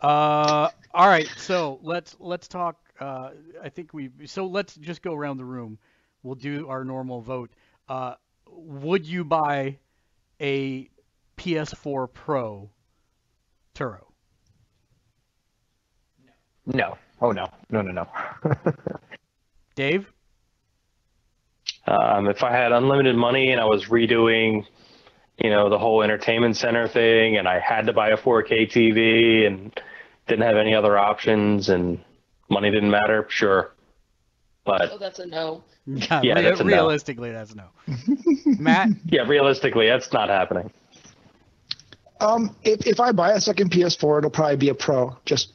uh, all right. So let's let's talk. Uh, I think we. So let's just go around the room. We'll do our normal vote. Uh, would you buy a PS4 Pro Turo? No. Oh no. No no no. Dave? Um, if I had unlimited money and I was redoing, you know, the whole entertainment center thing, and I had to buy a 4K TV and didn't have any other options, and money didn't matter, sure. But Oh, that's a no. Yeah, Yeah, rea- that's a no. realistically, that's a no. Matt? yeah, realistically, that's not happening. um, if if I buy a second PS4, it'll probably be a Pro, just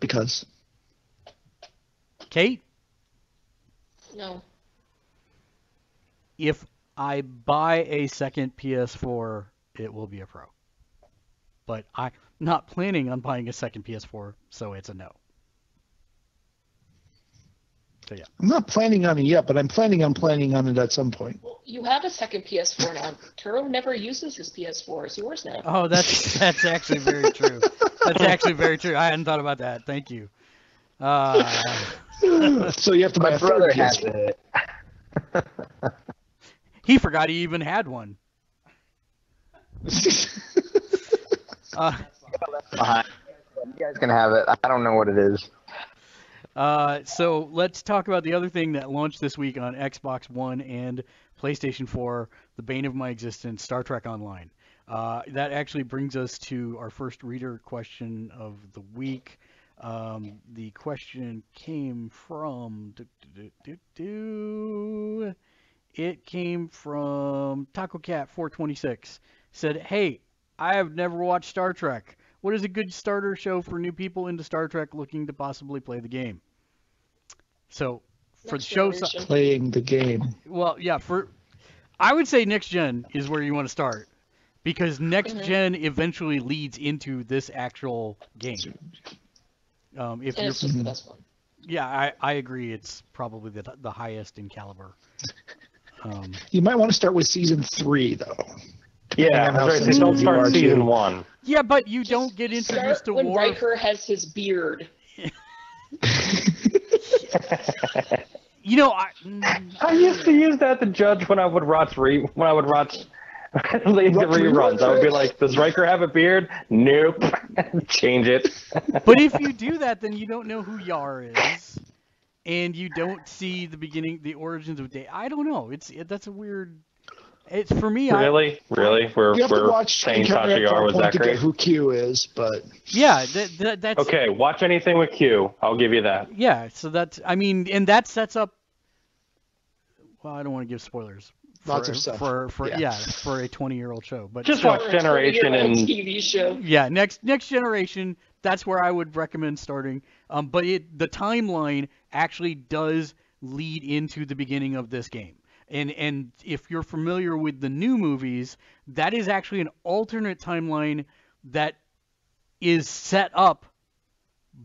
because. Kate? No. if I buy a second PS4, it will be a Pro. But I'm not planning on buying a second PS4, so it's a no. So yeah. I'm not planning on it yet, but I'm planning on planning on it at some point. Well, you have a second PS4 now. Turo never uses his PS4. It's yours now. Oh, that's that's actually very true. That's actually very true. I hadn't thought about that. Thank you. Uh, so you have to buy My a brother has PS4. it. he forgot he even had one. Uh, Behind. You guys can have it. I don't know what it is. Uh, so let's talk about the other thing that launched this week on Xbox One and PlayStation 4, the bane of my existence, Star Trek Online. Uh, that actually brings us to our first reader question of the week. Um, the question came from. do, do, do, it came from Taco Cat 426. Said, "Hey, I have never watched Star Trek. What is a good starter show for new people into Star Trek looking to possibly play the game?" So for Next the show, generation. Playing the game. well, yeah, for I would say next gen is where you want to start because next Mhm. gen eventually leads into this actual game. Um, if And you're, it's just the best one. yeah, I, I agree. It's probably the the highest in caliber. Um, You might want to start with season three, though. Yeah, on how right. sensitive Don't start season to- one. yeah, but you Just don't get introduced Start to when war. Riker has his beard. You know, I, mm, I used to use that to judge when I would watch re when I would watch the Watch reruns. I would be like, "Does Riker have a beard? Nope. Change it." but if you do that, then you don't know who Yar is, and you don't see the beginning, the origins of Day. I don't know. It's it, that's a weird. It's for me. I, really, really, we're You have to we're watch saying Encounter at Tasha Yar was that to get great. who Q is, but Yeah, that, that that's Okay, watch anything with Q. I'll give you that. yeah. So that's I mean, and that sets up. Well, I don't want to give spoilers. For, Lots of stuff. for for yeah. Yeah. for a 20 year old show, but Just still, watch Generation and TV show. yeah, next next generation. That's where I would recommend starting. Um, but it the timeline actually does lead into the beginning of this game. And and if you're familiar with the new movies, that is actually an alternate timeline that is set up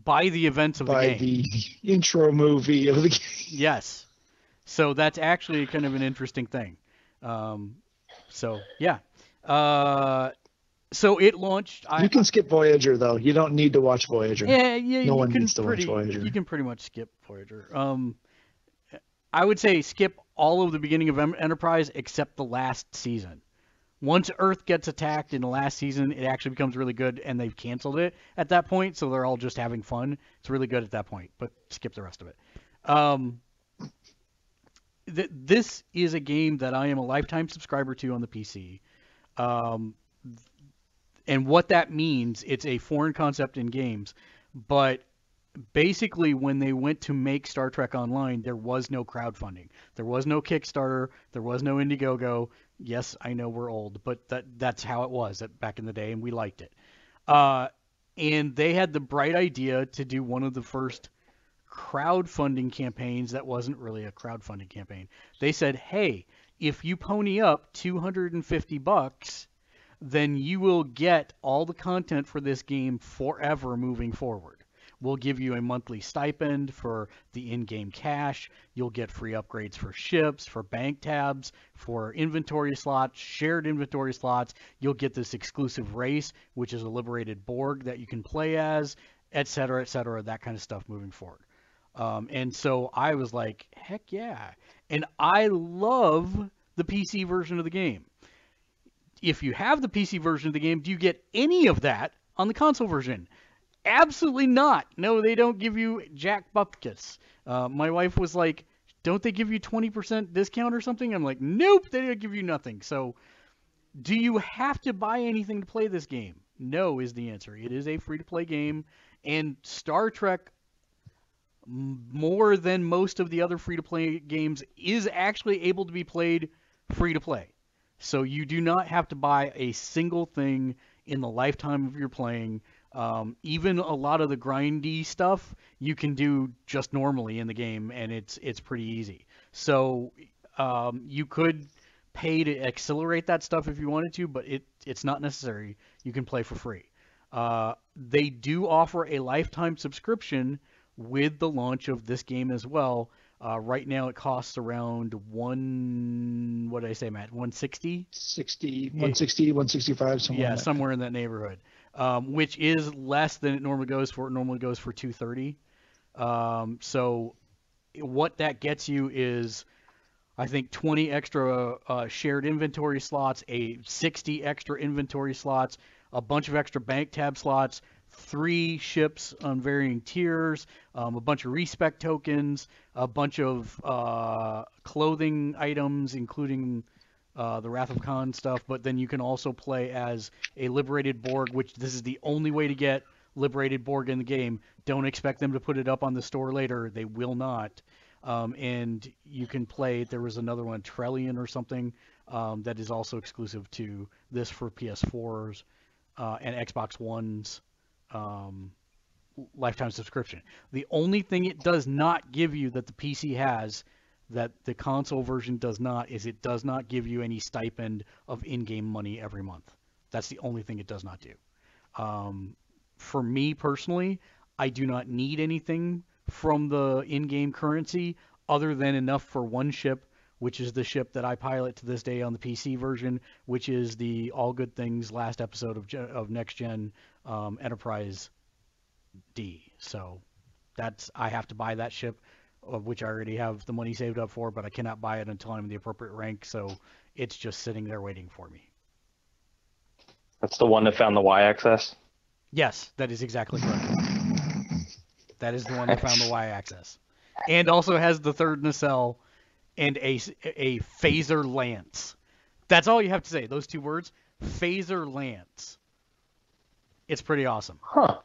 by the events of the by the intro movie of the game. Yes. So that's actually kind of an interesting thing. Um, so yeah. Uh, so it launched. I, You can skip Voyager though. You don't need to watch Voyager. yeah, yeah. No you one can needs to watch pretty, Voyager. You can pretty much skip Voyager. Um, I would say skip all of the beginning of Enterprise except the last season. Once Earth gets attacked in the last season, it actually becomes really good, and they've canceled it at that point, so they're all just having fun. It's really good at that point, but skip the rest of it. Um, th- this is a game that I am a lifetime subscriber to on the PC. Um, and what that means, it's a foreign concept in games, but basically when they went to make Star Trek Online, there was no crowdfunding. There was no Kickstarter, there was no Indiegogo. Yes, I know we're old, but that that's how it was back in the day and we liked it. Uh, and they had the bright idea to do one of the first crowdfunding campaigns that wasn't really a crowdfunding campaign. They said, "Hey, if you pony up 250 bucks, then you will get all the content for this game forever moving forward. We'll give you a monthly stipend for the in-game cash. You'll get free upgrades for ships, for bank tabs, for inventory slots, shared inventory slots. You'll get this exclusive race, which is a liberated Borg that you can play as, et cetera, et cetera, that kind of stuff moving forward. Um, and so I was like, heck yeah. And I love the PC version of the game. If you have the PC version of the game, do you get any of that on the console version? Absolutely not. No, they don't give you Jack Bupkis. Uh, my wife was like, don't they give you 20% discount or something? I'm like, nope, they don't give you nothing. So, do you have to buy anything to play this game? No, is the answer. It is a free to play game, and Star Trek more than most of the other free to play games is actually able to be played free to play. So you do not have to buy a single thing in the lifetime of your playing. Um, even a lot of the grindy stuff you can do just normally in the game, and it's it's pretty easy. So um, you could pay to accelerate that stuff if you wanted to, but it it's not necessary. You can play for free. Uh, they do offer a lifetime subscription with the launch of this game as well. Uh, right now, it costs around one. What did I say, Matt? 160. 60, 160, 165, somewhere. Yeah, that. somewhere in that neighborhood, um, which is less than it normally goes for. It normally goes for 230. Um, so, what that gets you is, I think, 20 extra uh, shared inventory slots, a 60 extra inventory slots, a bunch of extra bank tab slots, three ships on varying tiers, um, a bunch of respec tokens, a bunch of uh, clothing items, including uh, the Wrath of Khan stuff. But then you can also play as a liberated Borg, which this is the only way to get liberated Borg in the game. Don't expect them to put it up on the store later; they will not. Um, and you can play. There was another one, Trellian or something, um, that is also exclusive to this for PS4s uh, and Xbox Ones um, lifetime subscription. The only thing it does not give you that the PC has that the console version does not is it does not give you any stipend of in-game money every month. That's the only thing it does not do. Um, for me personally, I do not need anything from the in-game currency other than enough for one ship, which is the ship that I pilot to this day on the PC version, which is the All Good Things last episode of, of Next Gen um, Enterprise D. So that's I have to buy that ship, of which I already have the money saved up for, but I cannot buy it until I'm in the appropriate rank. So it's just sitting there waiting for me. That's the one that found the y-axis. Yes, that is exactly correct. that is the one that found the y-axis, and also has the third nacelle and a a phaser lance. That's all you have to say. Those two words, phaser lance. It's pretty awesome. Huh.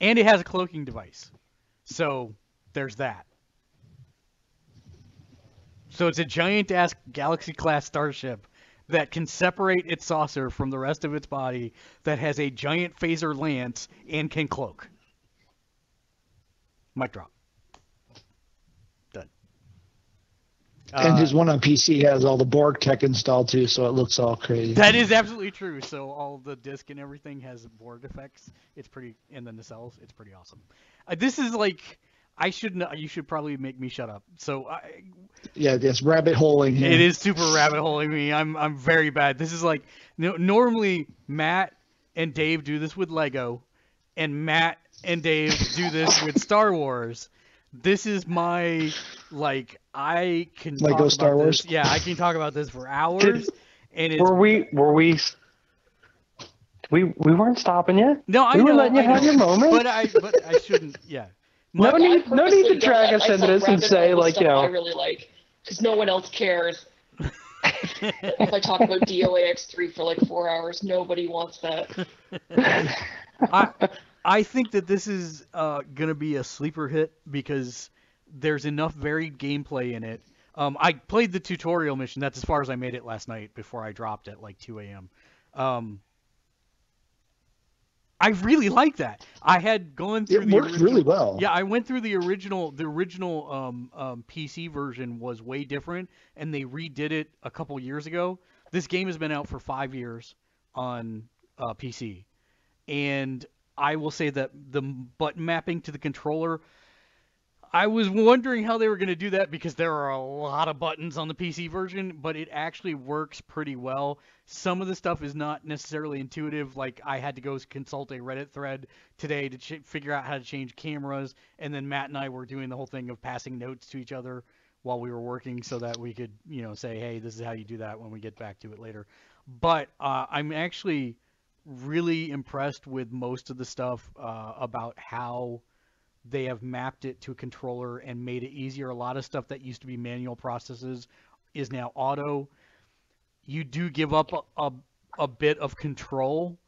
And it has a cloaking device. So there's that. So it's a giant ass galaxy class starship that can separate its saucer from the rest of its body that has a giant phaser lance and can cloak. Mic drop. Done. And Uh, his one on PC has all the Borg tech installed too, so it looks all crazy. That is absolutely true. So all the disc and everything has Borg effects. It's pretty, and then the nacelles. It's pretty awesome. Uh, this is like, I shouldn't. You should probably make me shut up. So I, yeah, it's rabbit holing. him. it is super rabbit holing me. I'm I'm very bad. This is like no, normally Matt and Dave do this with Lego, and Matt and Dave do this with Star Wars. This is my like I can Lego talk about Star Wars? This. Yeah, I can talk about this for hours. And it's Were we? Were we? We we weren't stopping you. No, I We were letting you I know, have your moment. But I, but I shouldn't. Yeah. No My- need- no need to drag us into this and say, like, you know- I really like because no one else cares. if I talk about DOAX3 for like four hours, nobody wants that. I I think that this is uh, gonna be a sleeper hit because there's enough varied gameplay in it. Um, I played the tutorial mission. That's as far as I made it last night before I dropped at like 2 a.m. Um, I really like that. I had gone through It works original, really well. Yeah, I went through the original. The original um, um, PC version was way different, and they redid it a couple years ago. This game has been out for five years on uh, PC, and I will say that the button mapping to the controller. I was wondering how they were going to do that because there are a lot of buttons on the PC version, but it actually works pretty well. Some of the stuff is not necessarily intuitive. Like I had to go consult a Reddit thread today to ch- figure out how to change cameras, and then Matt and I were doing the whole thing of passing notes to each other while we were working, so that we could, you know, say, "Hey, this is how you do that" when we get back to it later. But uh, I'm actually really impressed with most of the stuff uh, about how they have mapped it to a controller and made it easier. A lot of stuff that used to be manual processes is now auto. You do give up a, a, a bit of control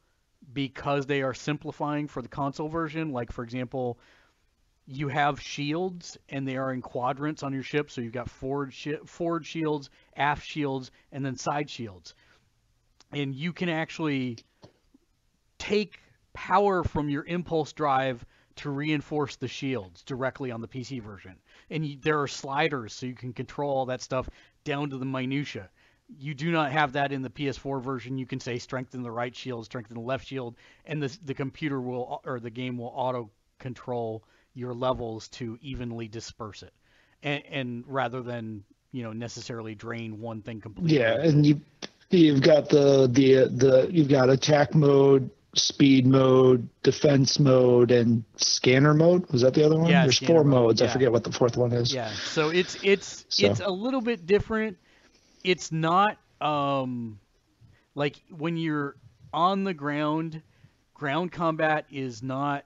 because they are simplifying for the console version. Like, for example, you have shields and they are in quadrants on your ship. So you've got forward, forward shields, aft shields, and then side shields. And you can actually take power from your impulse drive to reinforce the shields directly on the PC version. And you, there are sliders so you can control all that stuff down to the minutia. You do not have that in the PS4 version. You can say strengthen the right shield, strengthen the left shield, and the the computer will or the game will auto control your levels to evenly disperse it, and, and rather than you know necessarily drain one thing completely. Yeah, and you you've got the the the you've got attack mode, speed mode, defense mode, and scanner mode. Was that the other one? Yeah, There's four mode, modes. yeah. I forget what the fourth one is. Yeah, so it's it's So- it's a little bit different. It's not um like when you're on the ground, ground combat is not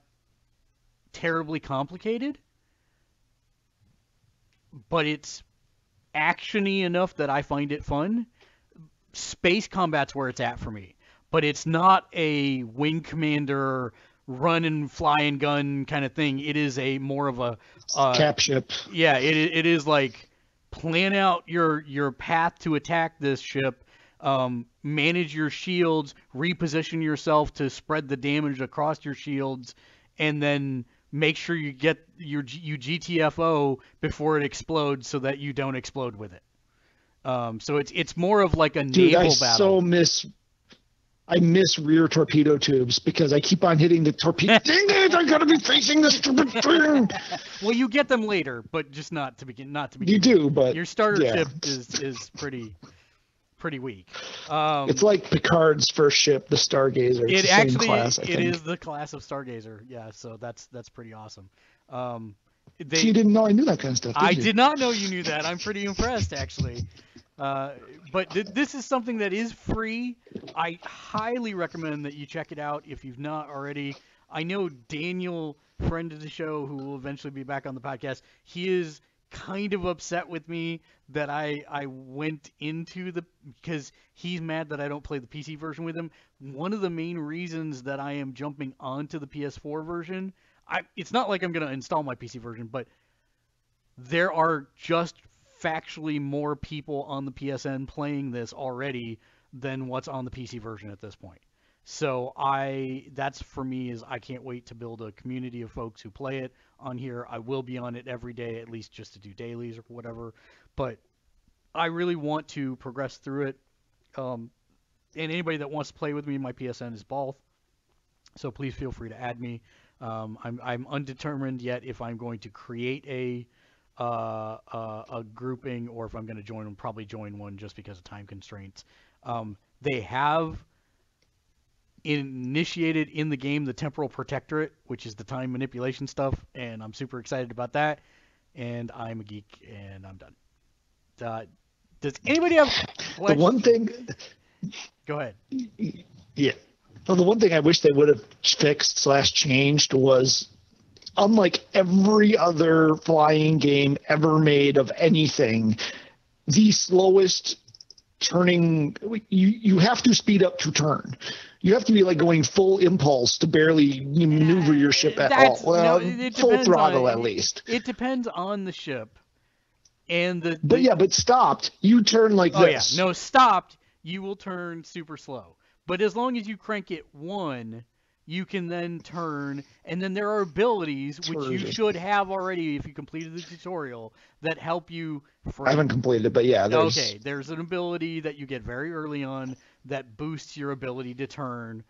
terribly complicated, but it's actiony enough that I find it fun. Space combat's where it's at for me, but it's not a wing commander run and fly and gun kind of thing. It is a more of a uh, Cap ship. yeah, it it is like plan out your your path to attack this ship, um, manage your shields, reposition yourself to spread the damage across your shields, and then make sure you get your you GTFO before it explodes so that you don't explode with it. Um, so it's it's more of like a Dude, naval I battle. so miss. I miss rear torpedo tubes because I keep on hitting the torpedo. Dang it! I gotta be facing this stupid thing. Well, you get them later, but just not to begin. Not to begin. You do, but Your starter yeah. ship is is pretty pretty weak. Um, It's like Picard's first ship, the Stargazer. It's it the same actually class, it is the class of Stargazer. Yeah, so that's that's pretty awesome. Um, they, So you didn't know I knew that kind of stuff. Did I you? did not know you knew that. I'm pretty impressed actually. Uh, but th- this is something that is free. I highly recommend that you check it out if you've not already. I know Daniel, friend of the show, who will eventually be back on the podcast. He is kind of upset with me that I I went into the because he's mad that I don't play the PC version with him. One of the main reasons that I am jumping onto the PS4 version, I it's not like I'm gonna install my PC version, but there are just factually more people on the PSN playing this already than what's on the PC version at this point. So I that's for me is I can't wait to build a community of folks who play it on here. I will be on it every day at least just to do dailies or whatever, but I really want to progress through it. Um, and anybody that wants to play with me, my PSN is both. So please feel free to add me. Um, I'm I'm undetermined yet if I'm going to create a uh, uh, a grouping or if I'm going to join them. Probably join one just because of time constraints. Um, they have initiated in the game the temporal protectorate, which is the time manipulation stuff, and I'm super excited about that. And I'm a geek, and I'm done. Uh, does anybody have The one thing, Go ahead. yeah. Well, the one thing I wish they would have fixed slash changed was, unlike every other flying game ever made of anything, the slowest turning you you have to speed up to turn. You have to be like going full impulse to barely maneuver your ship at all. Well, no, full throttle on- at least. It depends on the ship. And the, But yeah, but stopped, you turn like oh yeah, no stopped, you will turn super slow. But as long as you crank it one, you can then turn, and then there are abilities which you should have already if you completed the tutorial that help you. Frame. I haven't completed it, but yeah, there's Okay, there's an ability that you get very early on that boosts your ability to turn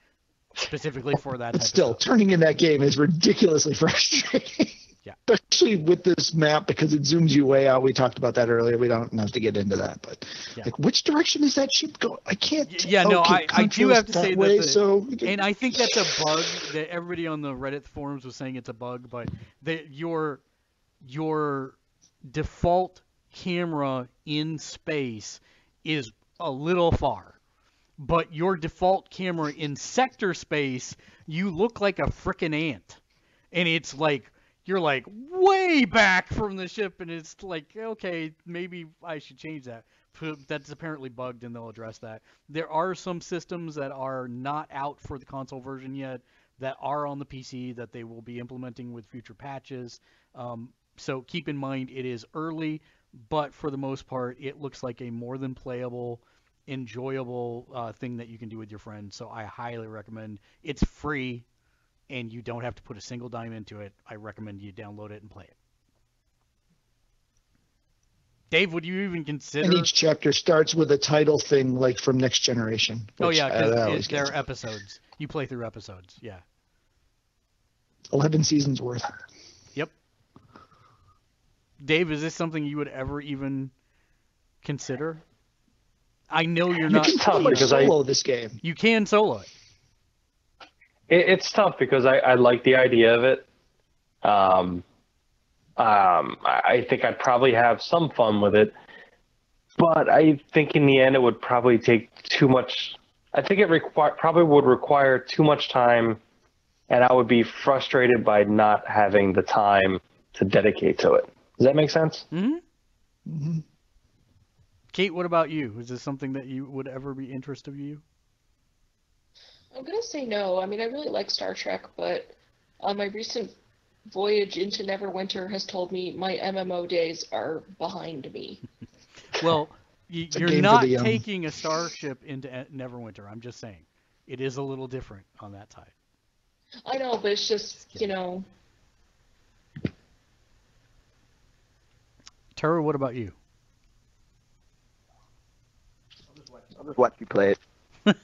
specifically for that. But type still, turning in that game is ridiculously frustrating. Yeah. Especially with this map because it zooms you way out. We talked about that earlier. We don't have to get into that, but Yeah. like, which direction is that ship going? I can't. Yeah, no, I- I do have to say that way, the- so and I think that's a bug that everybody on the Reddit forums was saying it's a bug, but that your your default camera in space is a little far. But your default camera in sector space, you look like a freaking ant. And it's like you're like way back from the ship and it's like okay, maybe I should change that. That's apparently bugged and they'll address that. There are some systems that are not out for the console version yet that are on the PC that they will be implementing with future patches. Um, so keep in mind it is early, but for the most part, it looks like a more than playable, enjoyable uh, thing that you can do with your friends. So I highly recommend. It's free, and you don't have to put a single dime into it. I recommend you download it and play it. Dave, would you even consider? and each chapter starts with a title thing like from Next Generation. oh yeah, because always gets they're episodes. You play through episodes. Yeah. eleven seasons worth. Yep. Dave, is this something you would ever even consider? I know you're You not. can tough pretty much because I- solo this game. You can solo it. It, it's tough because I, I like the idea of it. Um, um, I I think I'd probably have some fun with it, but I think in the end it would probably take too much. I think it require probably would require too much time, and I would be frustrated by not having the time to dedicate to it. Does that make sense? hmm hmm Kate, what about you? Is this something that you would ever be interested of you? I'm gonna say no. I mean, I really like Star Trek, but uh, my recent voyage into Neverwinter has told me my MMO days are behind me. Well, y- a you're not the young. taking a starship into E- Neverwinter. I'm just saying, it is a little different on that side. I know, but it's just, you know, Tara, what about you? I'll just watch you play it.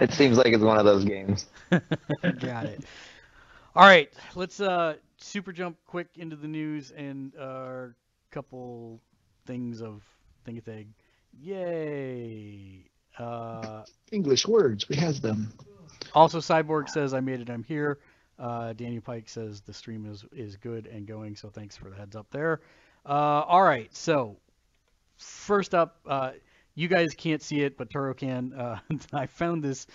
it seems like it's one of those games. Got it. All right, let's uh super jump quick into the news and uh couple things of thingathing. Yay! Uh, English words, we have them. also, Cyborg says I made it. I'm here. Uh, Daniel Pike says the stream is is good and going. So thanks for the heads up there. Uh, all right, so first up, uh, you guys can't see it, but Turo can. Uh, I found this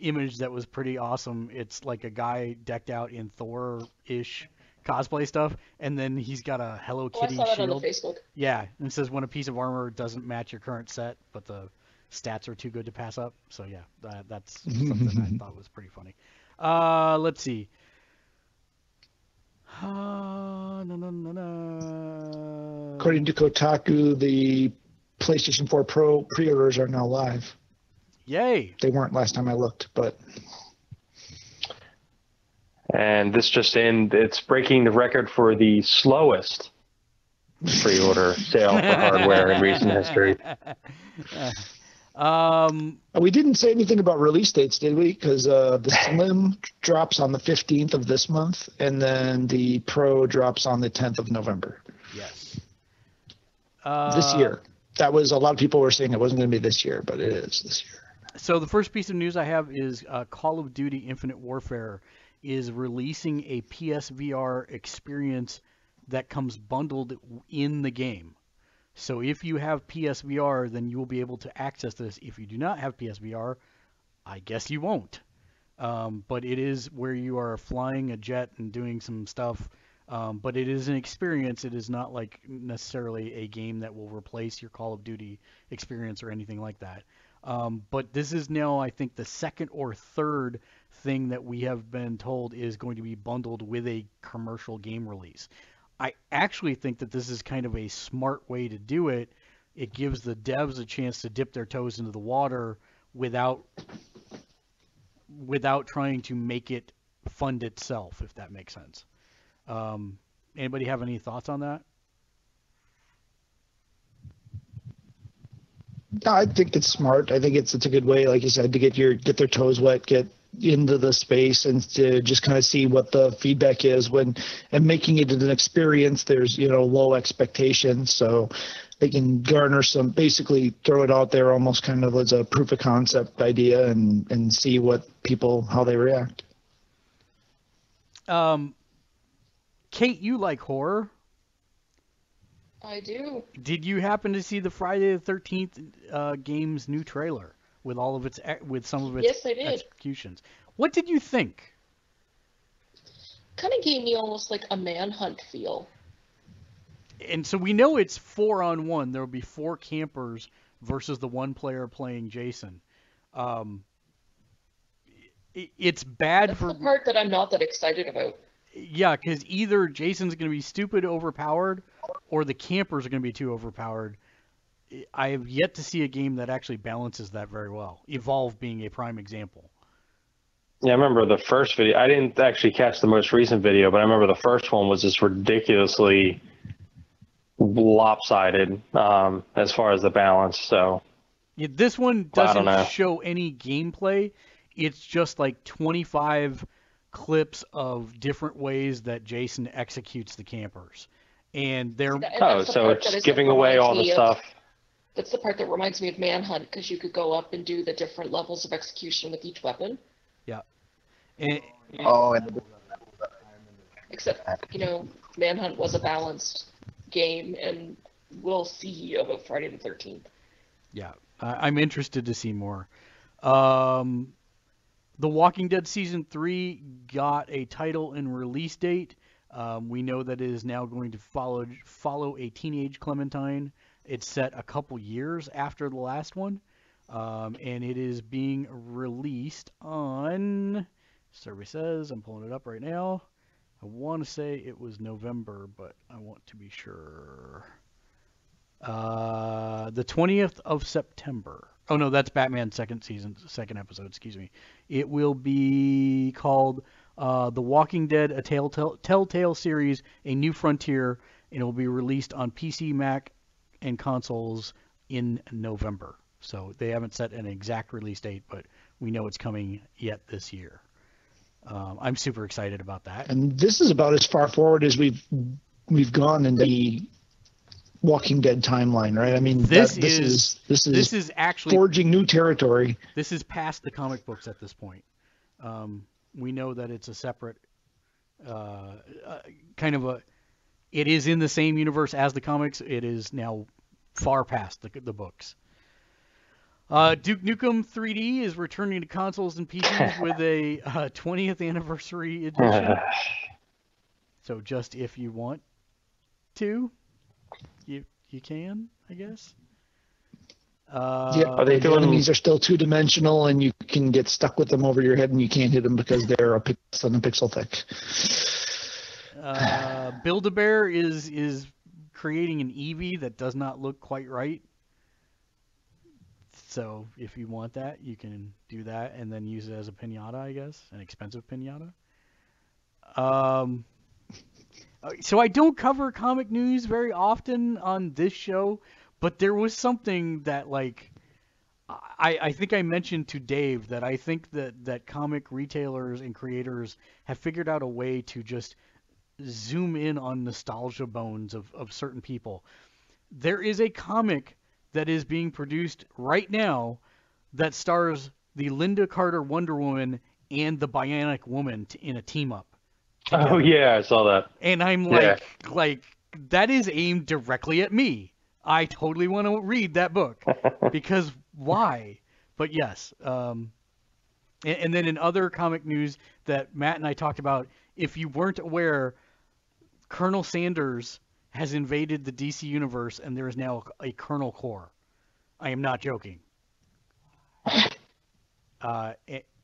image that was pretty awesome. It's like a guy decked out in Thor-ish cosplay stuff, and then he's got a Hello oh, I Kitty saw that on shield. Facebook. Yeah, and it says when a piece of armor doesn't match your current set, but the stats are too good to pass up. So yeah, that, that's something I thought was pretty funny. Uh, let's see. Uh, no, no, no, no. According to Kotaku, the PlayStation 4 Pro pre-orders are now live. Yay! They weren't last time I looked, but And this just in, it's breaking the record for the slowest pre-order sale for hardware in recent history. um, we didn't say anything about release dates, did we? Because uh, the Slim drops on the 15th of this month, and then the Pro drops on the 10th of November yes. Uh, this year. That was a lot of people were saying it wasn't going to be this year, but it is this year. So the first piece of news I have is uh, Call of Duty Infinite Warfare is releasing a PSVR experience that comes bundled in the game. So if you have PSVR, then you will be able to access this. If you do not have PSVR, I guess you won't. Um, but it is where you are flying a jet and doing some stuff. Um, but it is an experience. It is not like necessarily a game that will replace your Call of Duty experience or anything like that. Um, but this is now, I think, the second or third thing that we have been told is going to be bundled with a commercial game release. I actually think that this is kind of a smart way to do it. It gives the devs a chance to dip their toes into the water without without trying to make it fund itself, if that makes sense. Um, anybody have any thoughts on that? No, I think it's smart. I think it's it's a good way, like you said, to get your get their toes wet, get into the space, and to just kind of see what the feedback is when and making it an experience. There's you know low expectations, so they can garner some basically throw it out there almost kind of as a proof of concept idea and and see what people how they react. Um, Kate, you like horror. I do. Did you happen to see the Friday the Thirteenth uh, game's new trailer with all of its with some of its Yes, I did. executions? What did you think? Kind of gave me almost like a manhunt feel. And so we know it's four on one. There will be four campers versus the one player playing Jason. Um, it's bad That's for the part that I'm not that excited about. Yeah, because either Jason's going to be stupid overpowered, or the campers are going to be too overpowered. I have yet to see a game that actually balances that very well. Evolve being a prime example. Yeah, I remember the first video. I didn't actually catch the most recent video, but I remember the first one was just ridiculously lopsided um, as far as the balance. So Yeah, this one Well, I don't doesn't show any gameplay. It's just like 25 clips of different ways that Jason executes the campers, and they're And oh, the so it's that is- giving away all the me of- stuff. That's the part that reminds me of Manhunt because you could go up and do the different levels of execution with each weapon. and, Oh, and Except, you know, Manhunt was a balanced game, and we'll see about Friday the 13th. Yeah, I- I'm interested to see more. Um, the Walking Dead season three got a title and release date. Um, we know that it is now going to follow follow a teenage Clementine. It's set a couple years after the last one, um, and it is being released on. Survey says I'm pulling it up right now. I want to say it was November, but I want to be sure. Uh, the 20th of September. Oh no, that's Batman second season, second episode. Excuse me. It will be called uh, The Walking Dead: A Telltale, Telltale Series: A New Frontier, and it will be released on PC, Mac, and consoles in November. So they haven't set an exact release date, but we know it's coming yet this year. Um, I'm super excited about that. And this is about as far forward as we've we've gone in the Walking Dead timeline, right? I mean, This that, this is- is this is This is actually forging new territory. this is past the comic books at this point. Um, we know that it's a separate, uh, uh, kind of a. It is in the same universe as the comics. It is now far past the, the books. Uh, Duke Nukem 3D is returning to consoles and PCs with a uh, 20th anniversary edition. so just if you want to, you you can, I guess. Uh, yeah, Are they the doing- enemies are still two dimensional, and you can get stuck with them over your head, and you can't hit them because they're a pixel and a pixel thick. Uh, Build-A-Bear is is creating an Eevee that does not look quite right. So if you want that, you can do that and then use it as a pinata, I guess, an expensive pinata. Um, Uh, so I don't cover comic news very often on this show, but there was something that like I, I think I mentioned to Dave that I think that, that comic retailers and creators have figured out a way to just zoom in on nostalgia bones of, of certain people. There is a comic that is being produced right now that stars the Lynda Carter Wonder Woman and the Bionic Woman in a team up. Oh yeah, I saw that. And I'm Yeah. like, like that is aimed directly at me. I totally want to read that book because why? But yes, um, and, and then in other comic news that Matt and I talked about, if you weren't aware, Colonel Sanders has invaded the DC universe, and there is now a Colonel Corps. I am not joking. Uh,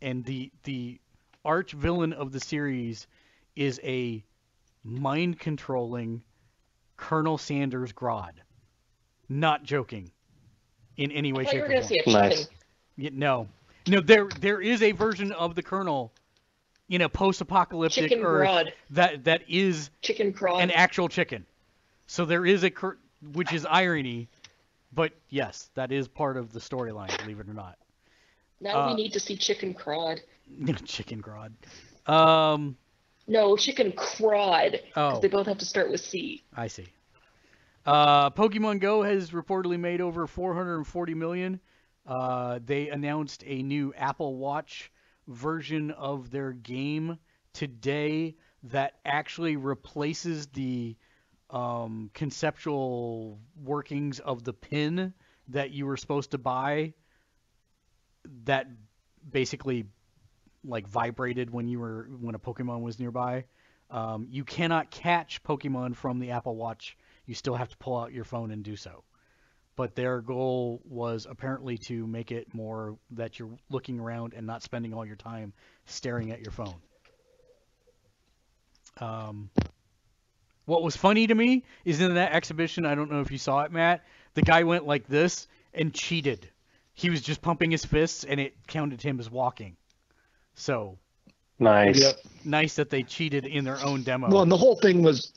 and the the arch villain of the series is a mind controlling Colonel Sanders Grodd. Not joking. In any way, I thought shape, or going form. to say a chicken. Nice. Yeah, no. No, there there is a version of the Colonel in a post-apocalyptic Chicken Earth Grodd. that that is Chicken crawl. an actual chicken. So there is a which is irony, but yes, that is part of the storyline. Believe it or not. now uh, we need to see chicken crod. chicken Grodd. Um, No, chicken crod. Oh. They both have to start with C. I see. Uh, Pokemon Go has reportedly made over 440 million. Uh, they announced a new Apple Watch version of their game today that actually replaces the um, conceptual workings of the pin that you were supposed to buy. That basically like vibrated when you were when a Pokemon was nearby. Um, you cannot catch Pokemon from the Apple Watch. You still have to pull out your phone and do so. But their goal was apparently to make it more that you're looking around and not spending all your time staring at your phone. Um, what was funny to me is in that exhibition, I don't know if you saw it, Matt, the guy went like this and cheated. He was just pumping his fists and it counted him as walking. So Nice. Yep. nice that they cheated in their own demo. Well, and the whole thing was,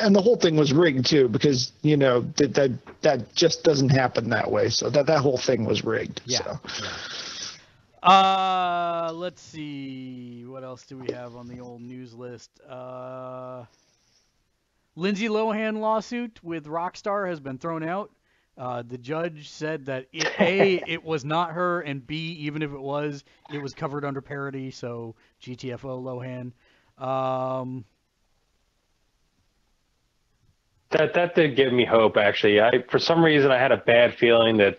and the whole thing was rigged too, because you know that that that just doesn't happen that way. So that that whole thing was rigged. Yeah. So. Uh, let's see. What else do we have on the old news list? Uh, Lindsay Lohan lawsuit with Rockstar has been thrown out. Uh, the judge said that it, a it was not her, and b even if it was, it was covered under parody. So GTFO Lohan. Um, That that did give me hope actually. I for some reason I had a bad feeling that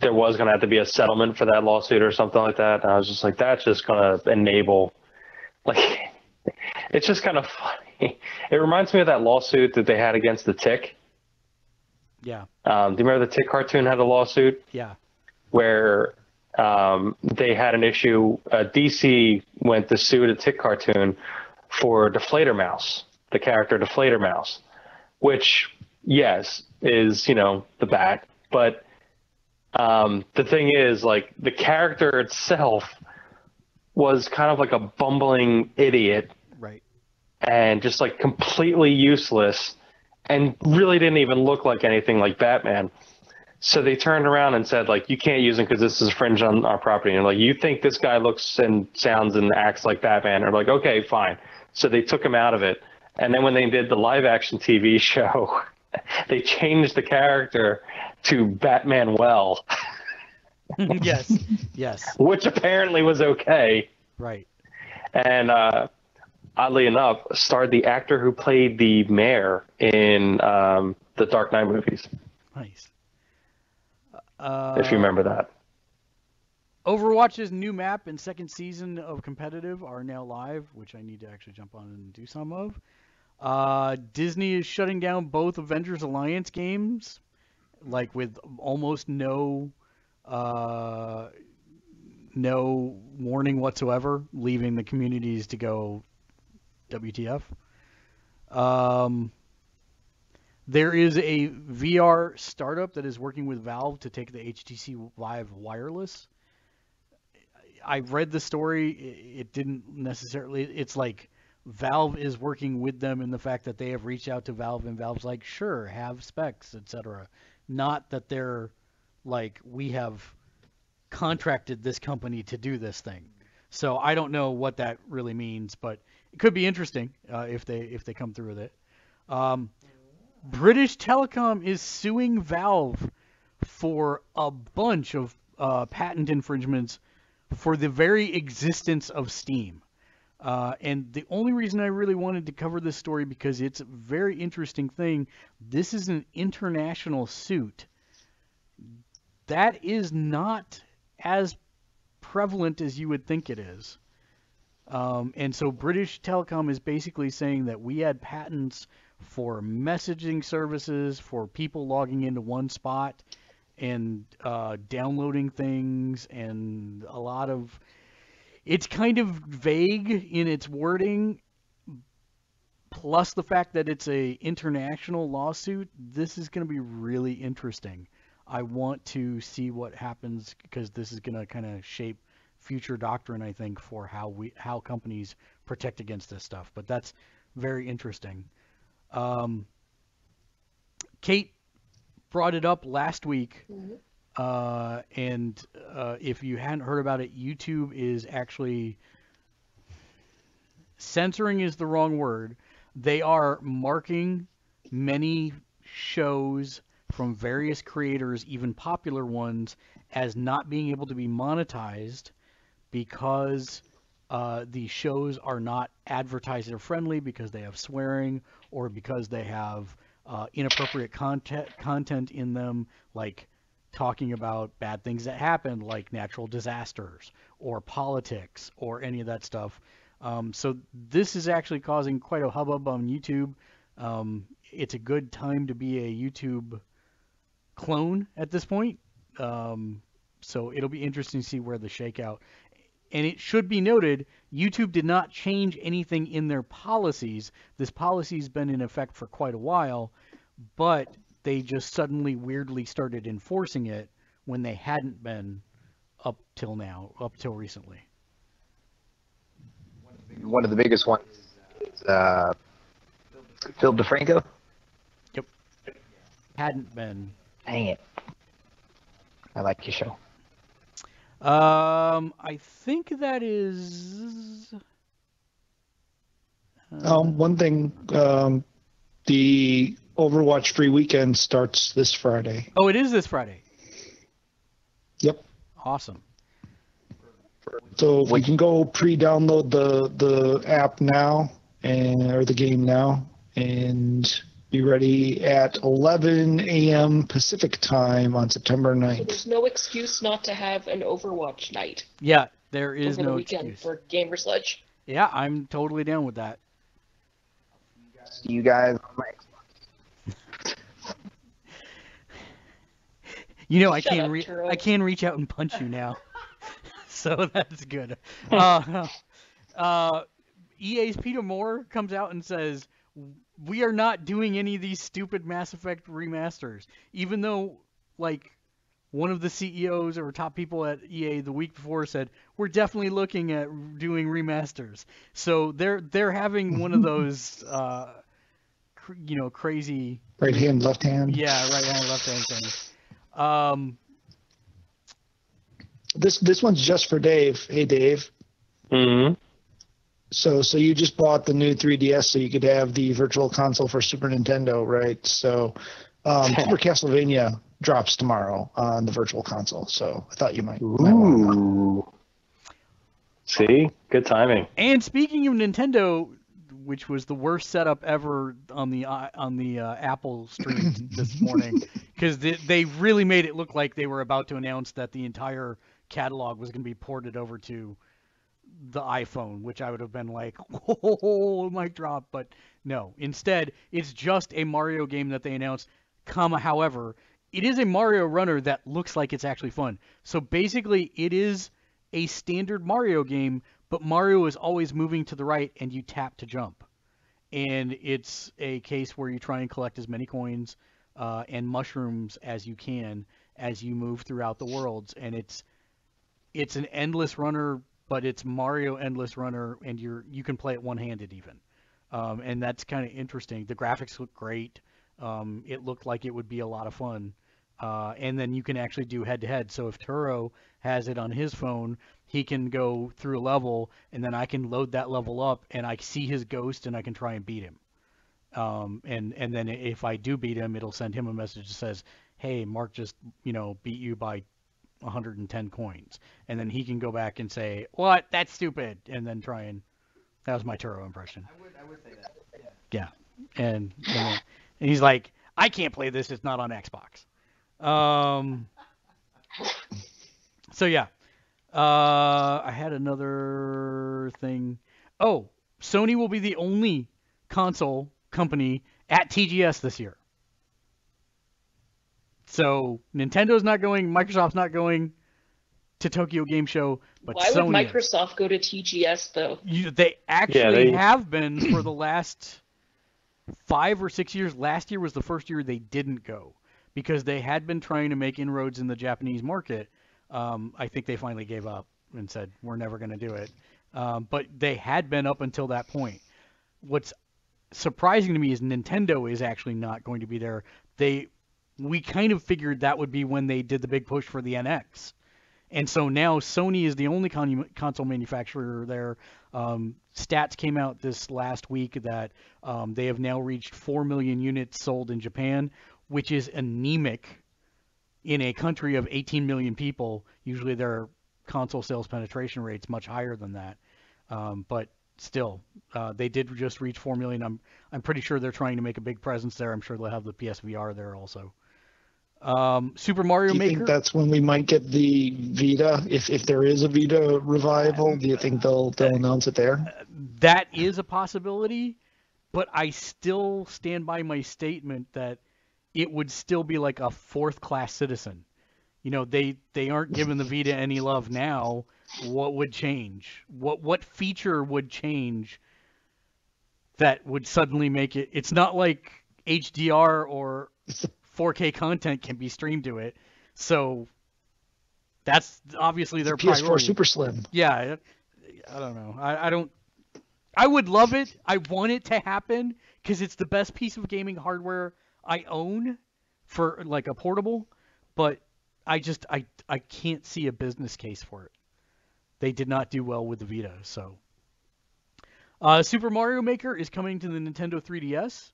there was going to have to be a settlement for that lawsuit or something like that. And I was just like, that's just going to enable, like, it's just kind of funny. It reminds me of that lawsuit that they had against the Tick. Yeah, Um, do you remember the Tick cartoon had a lawsuit yeah, where um, they had an issue? Uh, DC went to sue the Tick cartoon for Die Fledermaus, the character Die Fledermaus, which, yes, is, you know, the bat. But um, the thing is, like, the character itself was kind of like a bumbling idiot right. and just like completely useless and really didn't even look like anything like Batman. So they turned around and said, like, you can't use him because this is a fringe on our property. And like, you think this guy looks and sounds and acts like Batman? And like, okay, fine. So they took him out of it. And then when they did the live action TV show, they changed the character to Batman Well, yes, yes, which apparently was okay. right. and uh, oddly enough, starred the actor who played the mayor in um, the Dark Knight movies. Nice. Uh, if you remember that. Overwatch's new map and second season of competitive are now live, which I need to actually jump on and do some of. Uh, Disney is shutting down both Avengers Alliance games, like with almost no, uh, no warning whatsoever, leaving the communities to go WTF. Um, there is a VR startup that is working with Valve to take the HTC Vive wireless. I read the story. It didn't necessarily. It's like Valve is working with them in the fact that they have reached out to Valve, and Valve's like, sure, have specs, etc. Not that they're like, we have contracted this company to do this thing. So I don't know what that really means, but it could be interesting uh, if they if they come through with it. Um, British Telecom is suing Valve for a bunch of uh, patent infringements for the very existence of Steam. Uh, and the only reason I really wanted to cover this story because it's a very interesting thing. This is an international suit. That is not as prevalent as you would think it is. Um, and so British Telecom is basically saying that we had patents for messaging services, for people logging into one spot and uh, downloading things, and a lot of. It's kind of vague in its wording, plus the fact that it's a international lawsuit. This is going to be really interesting. I want to see what happens because this is going to kind of shape future doctrine, I think, for how we how companies protect against this stuff. But that's very interesting. Um, Kate brought it up last week, Mhm. uh, and uh, if you hadn't heard about it, YouTube is actually censoring is the wrong word. They are marking many shows from various creators, even popular ones, as not being able to be monetized because uh, the shows are not advertiser friendly because they have swearing or because they have uh, inappropriate content content in them, like talking about bad things that happen, like natural disasters or politics or any of that stuff. Um, so this is actually causing quite a hubbub on YouTube. Um, it's a good time to be a YouTube clone at this point. Um, so it'll be interesting to see where the shakeout. And it should be noted, YouTube did not change anything in their policies. This policy's been in effect for quite a while, but they just suddenly weirdly started enforcing it when they hadn't been up till now, up till recently. One of the biggest ones is uh, Phil DeFranco. Yep. Hadn't been. Dang it. I like your show. Um, I think that is. uh, Um, one thing, um, the Overwatch free weekend starts this Friday. oh, it is this Friday. Yep. Awesome. So we can go pre-download the the app now and or the game now and be ready at 11 a.m. Pacific time on September 9th. There's no excuse not to have an Overwatch night Yeah, there is over the no weekend excuse. for Gamer Sledge. Yeah, I'm totally down with that. See you guys on my Xbox. You know, I Shut can up, re- Turo. I can reach out and punch you now, so that's good. Uh, uh, EA's Peter Moore comes out and says, "We are not doing any of these stupid Mass Effect remasters, even though like." One of the CEOs or top people at EA the week before said we're definitely looking at doing remasters. So they're they're having one of those, uh, cr- you know, crazy Right hand, left hand. yeah, right hand, left hand things. Um, This this one's just for Dave. Hey Dave. hmm So so you just bought the new 3DS so you could have the virtual console for Super Nintendo, right? So um, Super Castlevania drops tomorrow on the virtual console. So I thought you might. might wanna. Ooh. See, good timing. and speaking of Nintendo, which was the worst setup ever on the i- on the uh, Apple stream this morning, because they, they really made it look like they were about to announce that the entire catalog was going to be ported over to the iPhone, which I would have been like, oh, mic drop. But no, instead, it's just a Mario game that they announced. Comma, however, it is a Mario runner that looks like it's actually fun. So basically, it is a standard Mario game, but Mario is always moving to the right and you tap to jump. And it's a case where you try and collect as many coins uh, and mushrooms as you can as you move throughout the worlds. And it's it's an endless runner, but it's Mario endless runner, and you're you can play it one-handed even. Um, and that's kind of interesting. The graphics look great. Um, it looked like it would be a lot of fun. Uh, and then you can actually do head-to-head. So if Turo has it on his phone, he can go through a level, and then I can load that level up, and I see his ghost, and I can try and beat him. Um, and and then if I do beat him, it'll send him a message that says, "Hey, Mark just you know beat you by 110 coins," and then he can go back and say, "What? That's stupid," and then try and that was my Turo impression. I would, I would say that. Yeah. And and, then- and he's like, "I can't play this. It's not on Xbox." Um. So yeah, uh, I had another thing. Oh, Sony will be the only console company at TGS this year. So Nintendo's not going, Microsoft's not going to Tokyo Game Show, but Why Sony would is. Microsoft go to TGS though? You, they actually they- have been for the last five or six years. Last year was the first year they didn't go because they had been trying to make inroads in the Japanese market. Um, I think they finally gave up and said we're never going to do it. Um, but they had been up until that point. What's surprising to me is Nintendo is actually not going to be there. They we kind of figured that would be when they did the big push for the NX. And so now Sony is the only con- console manufacturer there. Um, stats came out this last week that um, they have now reached 4 million units sold in Japan, which is anemic in a country of 18 million people. Usually their console sales penetration rate's much higher than that. Um, but still, uh, they did just reach 4 million. I'm I'm pretty sure they're trying to make a big presence there. I'm sure they'll have the PSVR there also. Um, Super Mario Maker. Do you think that's when we might get the Vita? If if there is a Vita revival, do you think they'll they'll announce it there? that is a possibility, but I still stand by my statement that it would still be like a fourth class citizen. You know, they they aren't giving the Vita any love now. What would change? What what feature would change that would suddenly make it it's not like HDR or 4K content can be streamed to it. So that's obviously their PS4 priority. Super Slim. Yeah, I, don't know. I, I don't. I would love it. I want it to happen because it's the best piece of gaming hardware I own for like a portable. But I just I I can't see a business case for it. They did not do well with the Vita, so. Uh, Super Mario Maker is coming to the Nintendo 3DS.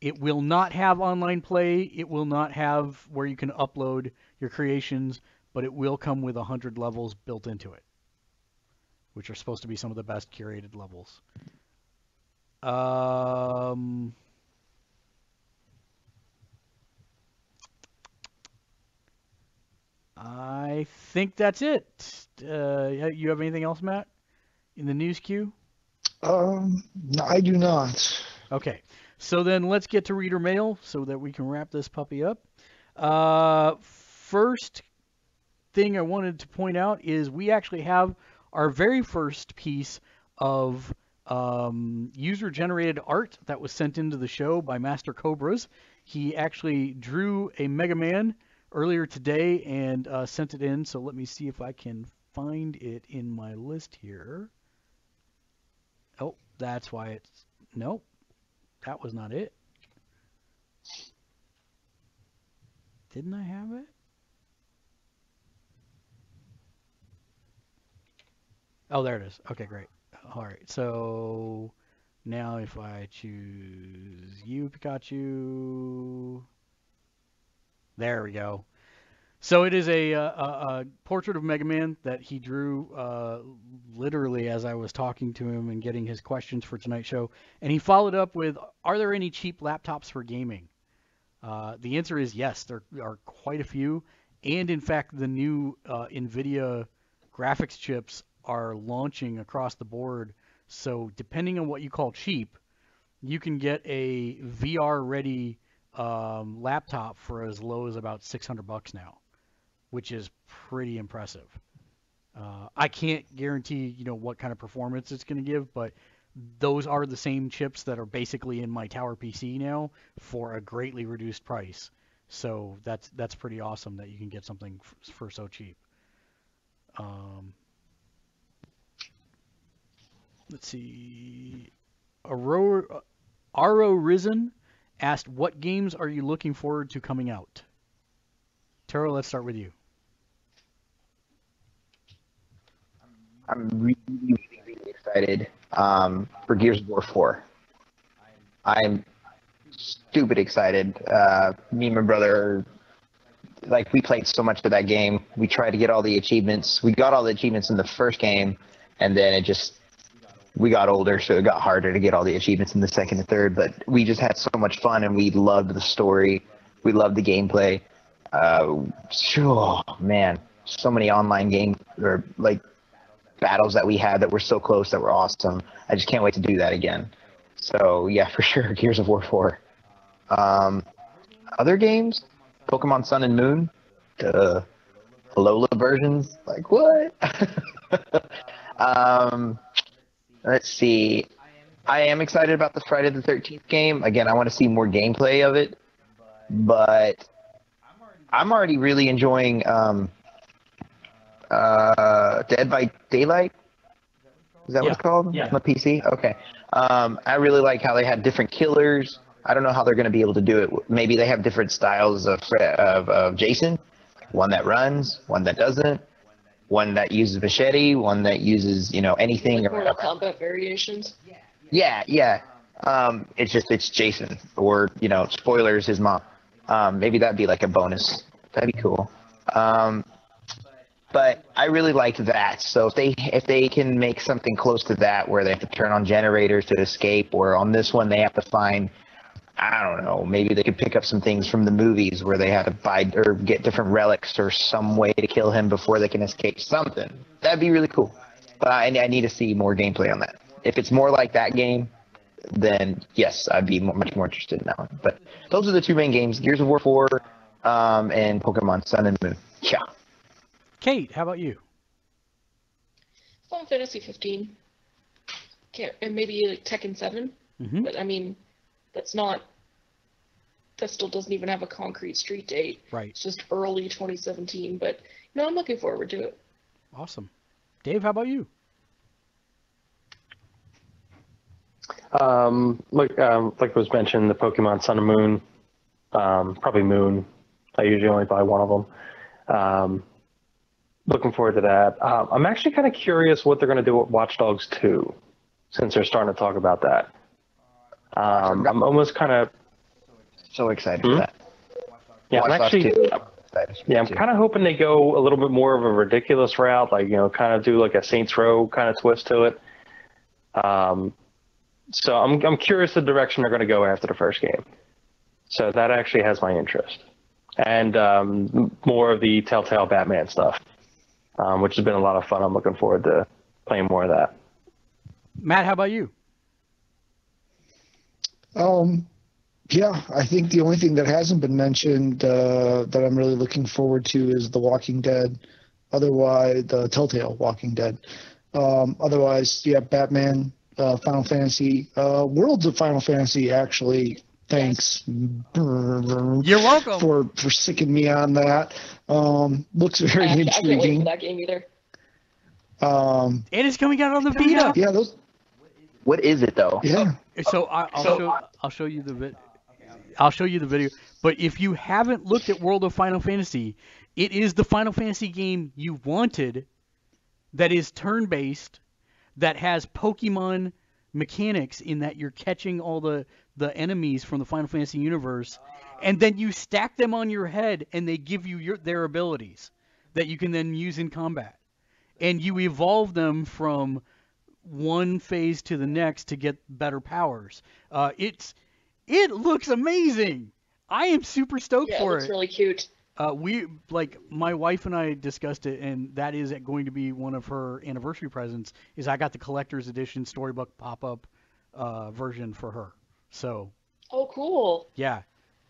It will not have online play. It will not have where you can upload your creations, but it will come with 100 levels built into it, which are supposed to be some of the best curated levels. Um, I think that's it. Uh, you have anything else, Matt, in the news queue? Um, no, I do not. Okay, so then let's get to reader mail so that we can wrap this puppy up. Uh, first thing I wanted to point out is we actually have our very first piece of um, user generated art that was sent into the show by Master Cobras. He actually drew a Mega Man earlier today and uh, sent it in. So let me see if I can find it in my list here. Oh, that's why it's. Nope. That was not it. Didn't I have it? Oh, there it is. Okay, great. All right. So now if I choose you, Pikachu. There we go. So it is a, a, a portrait of Mega Man that he drew uh, literally as I was talking to him and getting his questions for tonight's show. And he followed up with, "Are there any cheap laptops for gaming?" Uh, the answer is yes. There are quite a few, and in fact, the new uh, NVIDIA graphics chips are launching across the board. So depending on what you call cheap, you can get a VR-ready um, laptop for as low as about 600 bucks now, which is pretty impressive. Uh, I can't guarantee, you know, what kind of performance it's going to give, but those are the same chips that are basically in my tower PC now for a greatly reduced price. So that's that's pretty awesome that you can get something f- for so cheap. Um, let's see. Aro, Aro Risen asked, "What games are you looking forward to coming out?" Taro, let's start with you. I'm really, really, really excited um, for Gears of War 4. I'm stupid excited. Uh, me and my brother, like, we played so much of that game. We tried to get all the achievements. We got all the achievements in the first game, and then it just we got older, so it got harder to get all the achievements in the second and third. But we just had so much fun, and we loved the story. We loved the gameplay. Uh, oh man, so many online games or like battles that we had that were so close that were awesome. I just can't wait to do that again. So yeah, for sure, Gears of War 4. Um, other games, Pokemon Sun and Moon, the Alola versions, like what? um, let's see. I am excited about the Friday the 13th game. Again, I want to see more gameplay of it. but I'm already really enjoying um, uh, Dead by Daylight. Is that what it's called Yeah. on the PC? Okay. Um, I really like how they had different killers. I don't know how they're going to be able to do it. Maybe they have different styles of, of of Jason. One that runs, one that doesn't, one that uses machete, one that uses you know anything Like or Mortal whatever. Kombat variations. Yeah, yeah. Um, it's just it's Jason, or you know, spoilers, his mom. Um, maybe that'd be like a bonus. That'd be cool. Um, but I really liked that. So if they if they can make something close to that, where they have to turn on generators to escape, or on this one they have to find, I don't know, maybe they could pick up some things from the movies where they had to buy or get different relics or some way to kill him before they can escape. Something that'd be really cool. But I, I need to see more gameplay on that. If it's more like that game, then yes, I'd be much more interested in that one. But those are the two main games: Gears of War 4 um, and Pokemon Sun and Moon. Yeah. Kate, how about you? Final Fantasy 15. Can't, and maybe like Tekken 7. Mhm. But I mean, that's not. That still doesn't even have a concrete street date. Right. It's just early 2017. But you know, I'm looking forward to it. Awesome. Dave, how about you? Um, like um, like was mentioned, the Pokemon Sun and Moon, um, probably Moon. I usually only buy one of them. Um, looking forward to that. Um, I'm actually kind of curious what they're going to do with Watch Dogs 2, since they're starting to talk about that. Um, I'm almost kind of So excited Hmm? for that. yeah, I'm actually 2. Excited for yeah, I'm kind of hoping they go a little bit more of a ridiculous route, like you know, kind of do like a Saints Row kind of twist to it. Um, so I'm I'm curious the direction they're going to go after the first game. So that actually has my interest, and um, more of the Telltale Batman stuff, um, which has been a lot of fun. I'm looking forward to playing more of that. Matt, how about you? Um, yeah, I think the only thing that hasn't been mentioned uh, that I'm really looking forward to is The Walking Dead. Otherwise, the Telltale Walking Dead. Um, otherwise, yeah, Batman, uh, Final Fantasy, uh, Worlds of Final Fantasy. Actually, thanks. You're welcome. for for sicking me on that. Um, looks I, very I can't wait for intriguing. that game either. Um, And it's coming out on the Vita. yeah, those. What is it though? Yeah, So I, I'll show I'll show you the vid- I'll show you the video. But if you haven't looked at World of Final Fantasy, it is the Final Fantasy game you wanted that is turn-based that has Pokemon mechanics in that you're catching all the the enemies from the Final Fantasy universe and then you stack them on your head and they give you your their abilities that you can then use in combat. And you evolve them from one phase to the next to get better powers. Uh, it's it looks amazing. I am super stoked Yeah, it for it. really cute. Uh, we like my wife and I discussed it, and that is going to be one of her anniversary presents. Is I got the collector's edition storybook pop-up uh, version for her. So Oh, cool. yeah,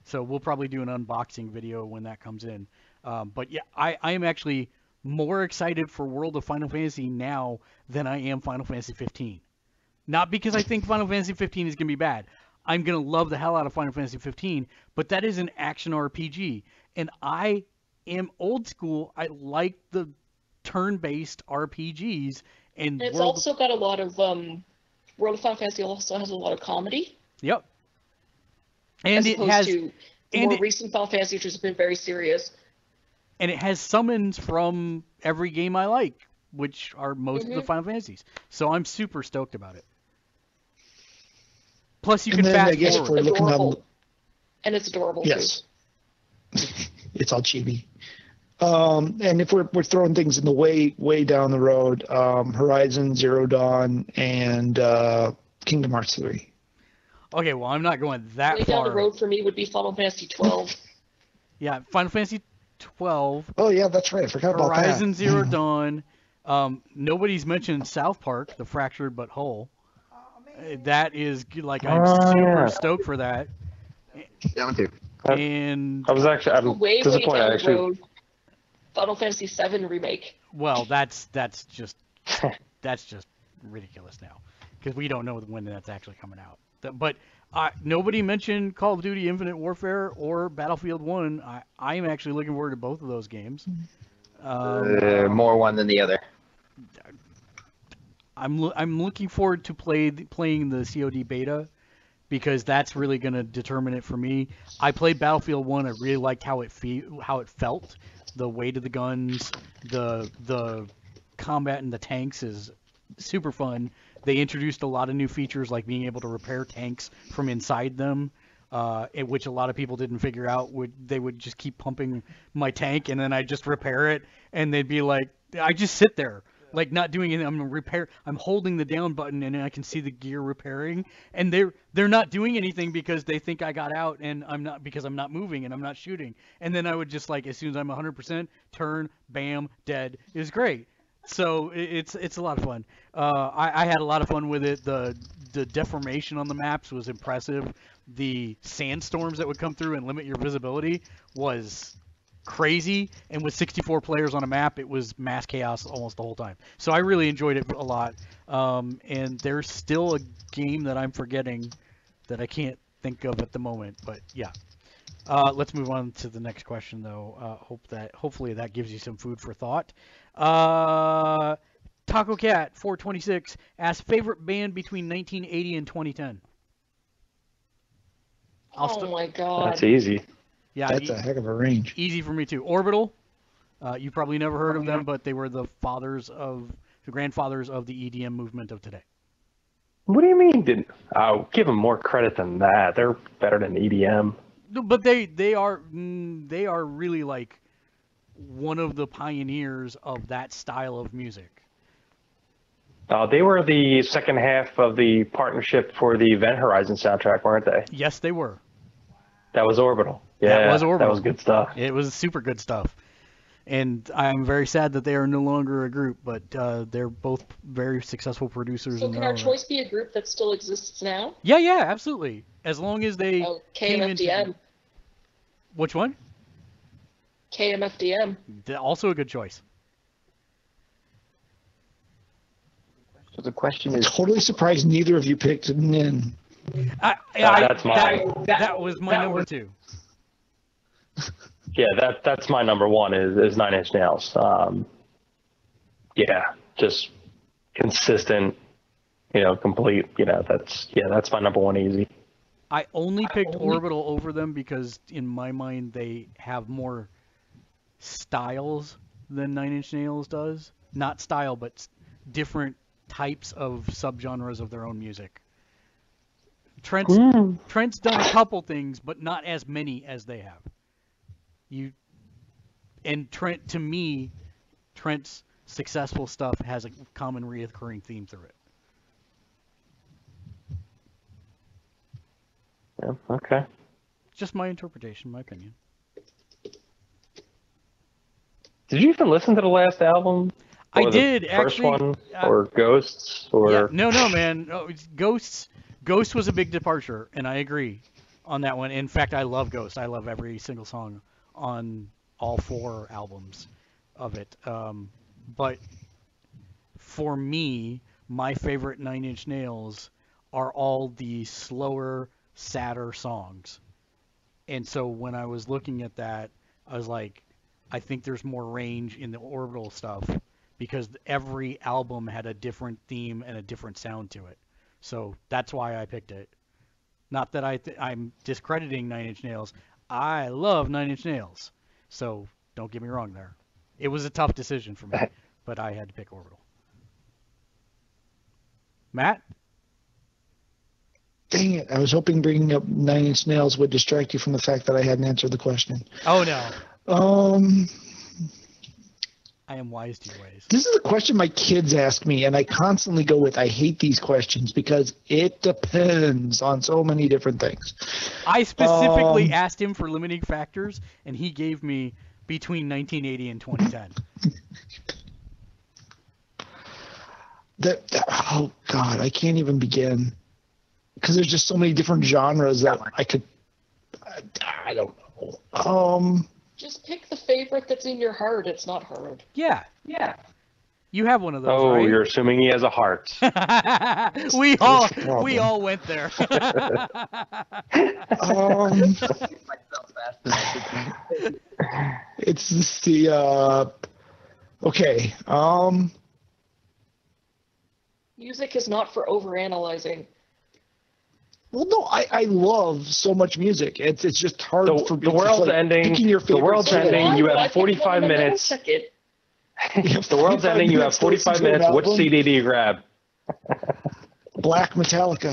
so we'll probably do an unboxing video when that comes in. Um, but yeah, I, I am actually more excited for World of Final Fantasy now than I am Final Fantasy 15. Not because I think Final Fantasy 15 is going to be bad. I'm going to love the hell out of Final Fantasy 15, but that is an action RPG. And I am old school. I like the turn-based RPGs. And, And it's World also got a lot of um, World of Final Fantasy also has a lot of comedy. Yep. And as it opposed has to the and more it- recent Final Fantasy, which has been very serious. and it has summons from every game I like, which are most of the Mhm. Final Fantasies. So I'm super stoked about it. Plus, you And can then I fast guess forward. we're looking adorable. on. And it's adorable Yes. it's all chibi. Um, and if we're we're throwing things in the way way down the road, um, Horizon Zero Dawn and uh, Kingdom Hearts three. Okay, well, I'm not going too. that Way far. down the road for me would be Final Fantasy 12. Yeah, Final Fantasy 12, Oh yeah, that's right. I forgot about that. Horizon Zero Dawn. Um, nobody's mentioned South Park, the fractured but whole. Uh, That is like I'm Oh, super yeah. stoked for that. That one too. And I was actually I'm way, way disappointed. down I actually road. Final Fantasy 7 remake. well, that's that's just that's just ridiculous now because we don't know when that's actually coming out. Th- But I, nobody mentioned Call of Duty Infinite Warfare or Battlefield 1. I, I am actually looking forward to both of those games. Um, Uh, more one than the other. I'm lo- I'm looking forward to play playing the COD beta because that's really going to determine it for me. I played Battlefield 1. I really liked how it fe- how it felt. The weight of the guns, the the combat in the tanks is super fun. They introduced a lot of new features like being able to repair tanks from inside them. Uh, which a lot of people didn't figure out would they would just keep pumping my tank and then I just repair it and they'd be like I just sit there like not doing anything. I'm repair. I'm holding the down button and I can see the gear repairing, and they're they're not doing anything because they think I got out and I'm not because I'm not moving and I'm not shooting. And then I would just like as soon as I'm 100% turn, bam, dead. Was great. So it's it's a lot of fun. Uh, I, I had a lot of fun with it. The the deformation on the maps was impressive. The sandstorms that would come through and limit your visibility was crazy. And with 64 players on a map, it was mass chaos almost the whole time. So I really enjoyed it a lot. Um, and there's still a game that I'm forgetting that I can't think of at the moment. But yeah. Uh, let's move on to the next question, though. Uh, hope that hopefully that gives you some food for thought. Uh, Taco Cat 426 asks favorite band between 1980 and 2010. I'll oh st- my god. That's easy. Yeah, That's e- a heck of a range. easy for me too. Orbital. Uh, you probably never heard of them, but they were the fathers of the grandfathers of the EDM movement of today. What do you mean? Didn't? I'll give them more credit than that. They're better than EDM. No, But they they are mm, they are really like one of the pioneers of that style of music. Uh, they were the second half of the partnership for the Event Horizon soundtrack, weren't they? Yes, they were. That was Orbital. That Yeah, was Orbital. That was good stuff. It was super good stuff. And I'm very sad that they are no longer a group, but uh, they're both very successful producers. So can our own right. choice be a group that still exists now? Yeah, yeah, absolutely. As long as they Oh, came into- KMFDM. which one? KMFDM. Also a good choice. So the question is, Totally surprised neither of you picked Nin. I, I- that's mine. That, that was my number two. Yeah, that that's my number one is, is Nine Inch Nails. Um, yeah, just consistent, you know, complete. You know, that's yeah, that's my number one easy. I only picked Orbital over them because in my mind they have more styles than Nine Inch Nails does. Not style, but different types of subgenres of their own music. Trent's Trent's done a couple things, but not as many as they have. You and Trent to me, Trent's successful stuff has a common reoccurring theme through it. Yeah, okay. Just my interpretation, my opinion. Did you even listen to the last album? I did, First actually, one, uh, or Ghosts, or Yeah, no, no, man. It's- Ghosts, Ghost was a big departure, and I agree on that one. In fact, I love Ghost. I love every single song on all four albums of it. Um, but for me, my favorite Nine Inch Nails are all the slower, sadder songs. And so when I was looking at that, I was like, I think there's more range in the orbital stuff because every album had a different theme and a different sound to it. So that's why I picked it. Not that I th- I'm discrediting Nine Inch Nails. I love Nine Inch Nails. So don't get me wrong there. It was a tough decision for me, but I had to pick Orbital. Matt? Dang it! I was hoping bringing up Nine Inch Nails would distract you from the fact that I hadn't answered the question. Oh no, Um, I am wise to your ways. this is a question my kids ask me, and I constantly go with, "I hate these questions because it depends on so many different things." I specifically Um, asked him for limiting factors, and he gave me between 1980 and 2010. That, oh god, I can't even begin because there's just so many different genres that I could. I, I don't know. Um, Just pick the favorite that's in your heart. It's not hard. Yeah, yeah, You have one of those, Oh, right? you're assuming he has a heart. we all we all went there. Um, it's just the uh, okay. Um, Music is not for overanalyzing. Well, no, I, I love so much music. It's it's just hard The, for me the to, world's like, ending. your The world's song. ending. You have 45 minutes. Second. The world's ending. You have minutes to listen 45 minutes. Which. CD do you grab? Black Metallica.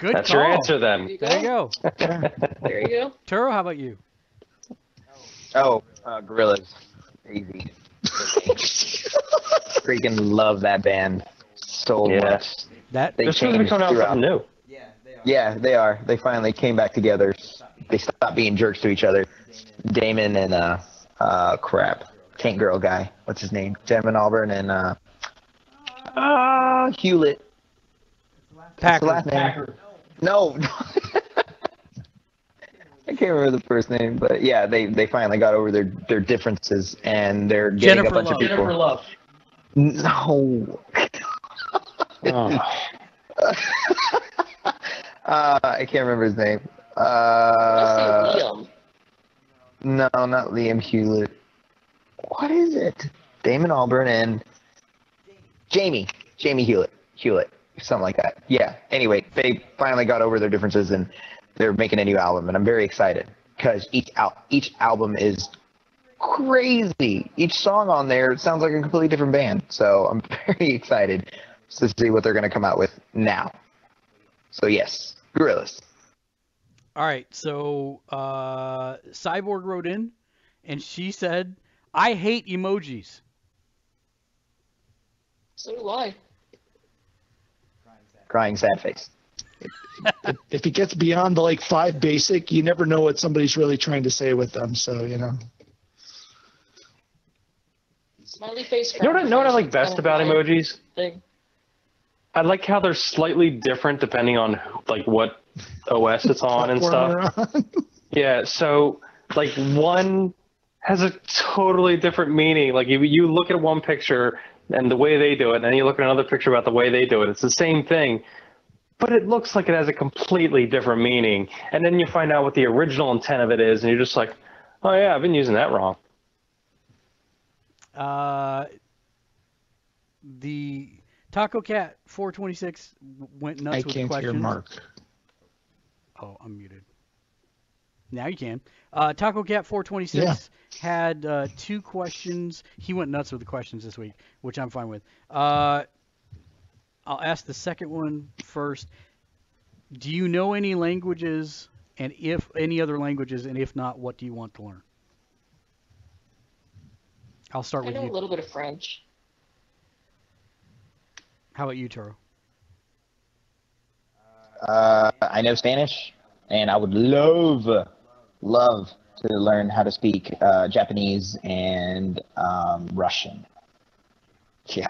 Good That's call. your answer then. There you go. go. There you go. Turo, how about you? Oh, uh, Gorillaz. Easy. Freaking love that band so Yeah. much. That They Just because we changed coming out throughout. something new. Yeah, they are. They finally came back together. They stopped being jerks to each other. Damon and uh, uh, crap, Tank Girl guy. What's his name? Damon Albarn and uh, uh Hewlett. What's the Packer. last name? No. I can't remember the first name, but yeah, they they finally got over their their differences and they're getting Jennifer a bunch Love. of people. Jennifer Love. No. Oh. uh, I can't remember his name. Uh, Liam. no, not Liam Hewlett. What is it? Damon Albarn and Jamie. Jamie Hewlett. Hewlett. Something like that. Yeah. Anyway, they finally got over their differences and they're making a new album, and I'm very excited because each al- each album is crazy. Each song on there sounds like a completely different band. So I'm very excited to see what they're going to come out with now. So yes, Gorillaz. All right, so uh, Cyborg wrote in, and she said, "I hate emojis." So do I. Crying sad face. If it gets beyond the like five basic, you never know what somebody's really trying to say with them. So you know. Smiley face. You know what, I, know what I like best Kind about emojis? Thing. I like how they're slightly different depending on like what OS it's on and stuff. On. Yeah, so like one has a totally different meaning. Like you you look at one picture and the way they do it, and then you look at another picture about the way they do it. It's the same thing, but it looks like it has a completely different meaning. And then you find out what the original intent of it is, and you're just like, oh yeah, I've been using that wrong. Uh, the Taco Cat 426 went nuts I with can't questions. hear Mark. Oh, I'm muted. Now you can. Uh, Taco Cat 426 had uh, two questions. He went nuts with the questions this week, which I'm fine with. Uh, I'll ask the second one first. Do you know any languages, and if any other languages, and if not, what do you want to learn? I'll start I with know a little bit of French. How about you, Toro? Uh, I know Spanish, and I would love, love to learn how to speak uh, Japanese and um, Russian. Yeah.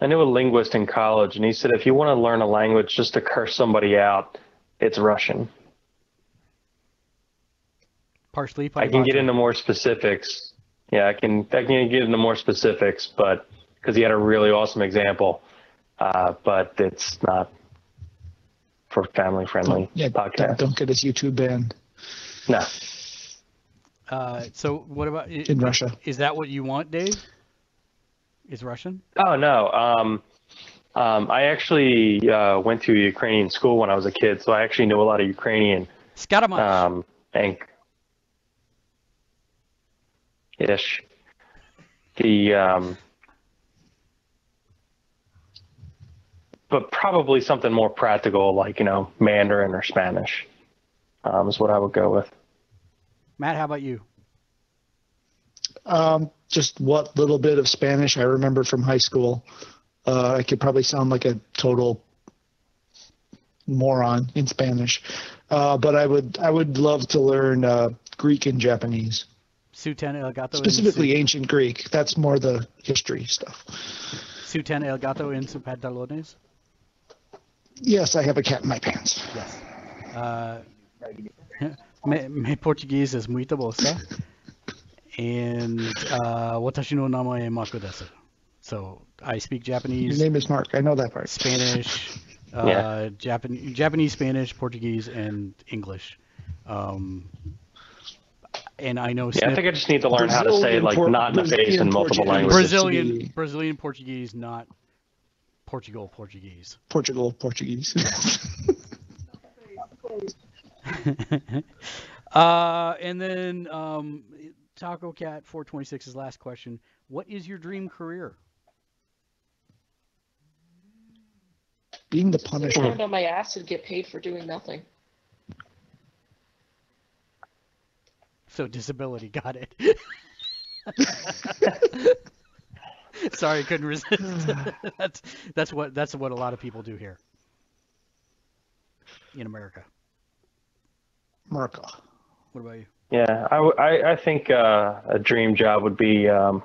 I knew a linguist in college, and he said if you want to learn a language just to curse somebody out, it's Russian. Partially. I can get into more specifics. Yeah, I can. I can get into more specifics, but because he had a really awesome example, uh, but it's not for family friendly Yeah, podcast. don't, don't get his YouTube banned No, Uh, so what about i- in Russia. Is that what you want, Dave? Is Russian? oh no. Um, um, I actually uh, went to a Ukrainian school when I was a kid, so I actually know a lot of Ukrainian. Skatamach. Um, and ish. The um, but probably something more practical, like you know Mandarin or Spanish, um, is what I would go with. Matt, how about you? Um, just what little bit of Spanish I remember from high school. Uh, I could probably sound like a total moron in Spanish, uh, but I would I would love to learn uh, Greek and Japanese, Suten El Gato. specifically in ancient Greek. That's more the history stuff. Suten El Gato en su pantalones. Yes, I have a cat in my pants. Yes. Uh, me, me português es muito bosta. and uh, watashi no namae Mako desu. So I speak Japanese. Your name is Mark. I know that part. Spanish, uh, Yeah. Japan, Japanese, Spanish, Portuguese, and English. Um, and I know Yeah, I think I just need to learn how to say like Por- not in the face in multiple Portuguese. languages. Brazilian, Brazilian Portuguese, not Portugal Portuguese. Portugal, Portuguese. uh, and then um, Taco Cat 426's last question: What is your dream career? Being the Sit Punisher. around on my ass and get paid for doing nothing. So disability, got it. Sorry, couldn't resist. that's that's what that's what a lot of people do here in America. Marco. What about you? Yeah, I, I, I think uh, a dream job would be um,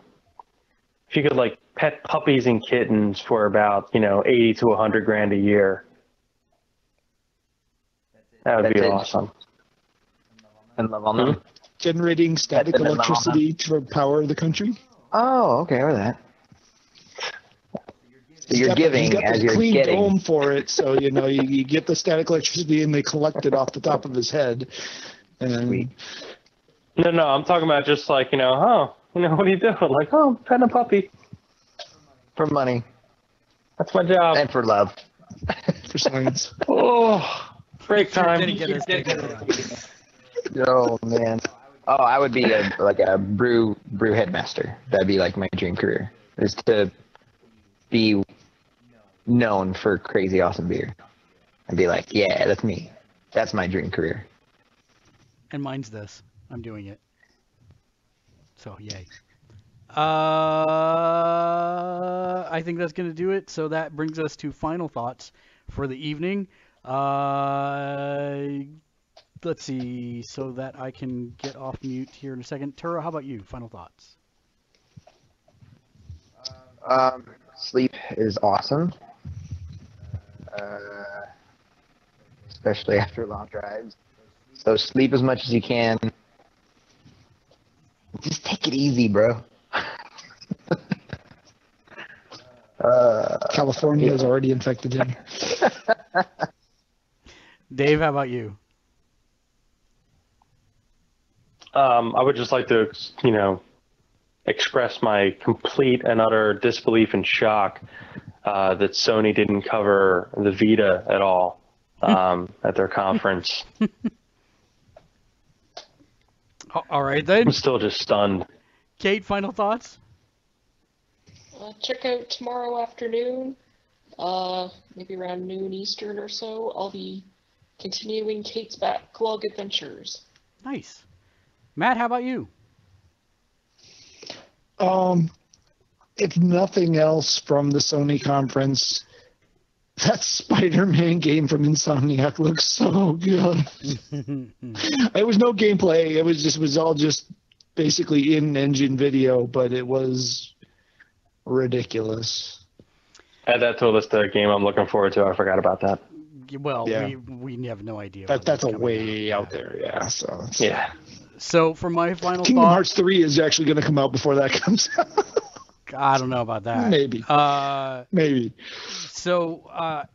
if you could like pet puppies and kittens for about you know eighty to hundred grand a year. That would be it. awesome. And love on them. Generating static That's the minimum. electricity to power the country. Oh, okay, or that. So you're He's got the- giving he's got as the you're clean getting. dome for it, so you know you, you get the static electricity and they collect it off the top of his head. And Sweet. No, no, I'm talking about just like you know, oh, you know, what are you doing? Like, oh, I'm petting a puppy. For money That's my job. and for love. for science. Oh, break time. Didn't get us taken down. Oh man. Oh, I would be a like a brew brew headmaster. That'd be like my dream career. Is to be known for crazy awesome beer. I'd be like, yeah, that's me. That's my dream career. And mine's this. I'm doing it. So yay. Uh, I think that's gonna do it. So that brings us to final thoughts for the evening. Uh, let's see, so that I can get off mute here in a second. Turo, how about you? Final thoughts. Um, sleep is awesome. Uh, especially after long drives. So sleep as much as you can. Just take it easy, bro. uh, California has already infected him. Dave, how about you? Um, I would just like to, you know, express my complete and utter disbelief and shock uh, that Sony didn't cover the Vita at all um, at their conference. All right then. I'm still just stunned. Kate, final thoughts? Uh, check out tomorrow afternoon, uh, maybe around noon Eastern or so. I'll be continuing Kate's backlog adventures. Nice. Matt, how about you? Um, if nothing else from the Sony conference, that Spider-Man game from Insomniac looks so good. It was no gameplay. It was just it was all just basically in-engine video, but it was ridiculous. Add that to a list of game I'm looking forward to. I forgot about that. well, Yeah. we we have no idea. That when that's a way out there. Yeah. So Yeah. So for my final Kingdom thought, Hearts 3 is actually going to come out before that comes out. I don't know about that. Maybe. Uh, Maybe. so uh,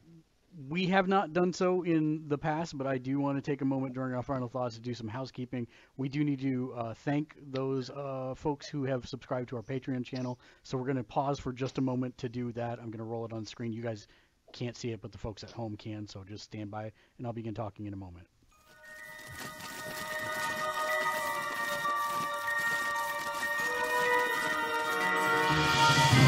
we have not done so in the past, but I do want to take a moment during our final thoughts to do some housekeeping. We do need to uh, thank those uh, folks who have subscribed to our Patreon channel. So we're going to pause for just a moment to do that. I'm going to roll it on screen. You guys can't see it, but the folks at home can. So just stand by, and I'll begin talking in a moment. Música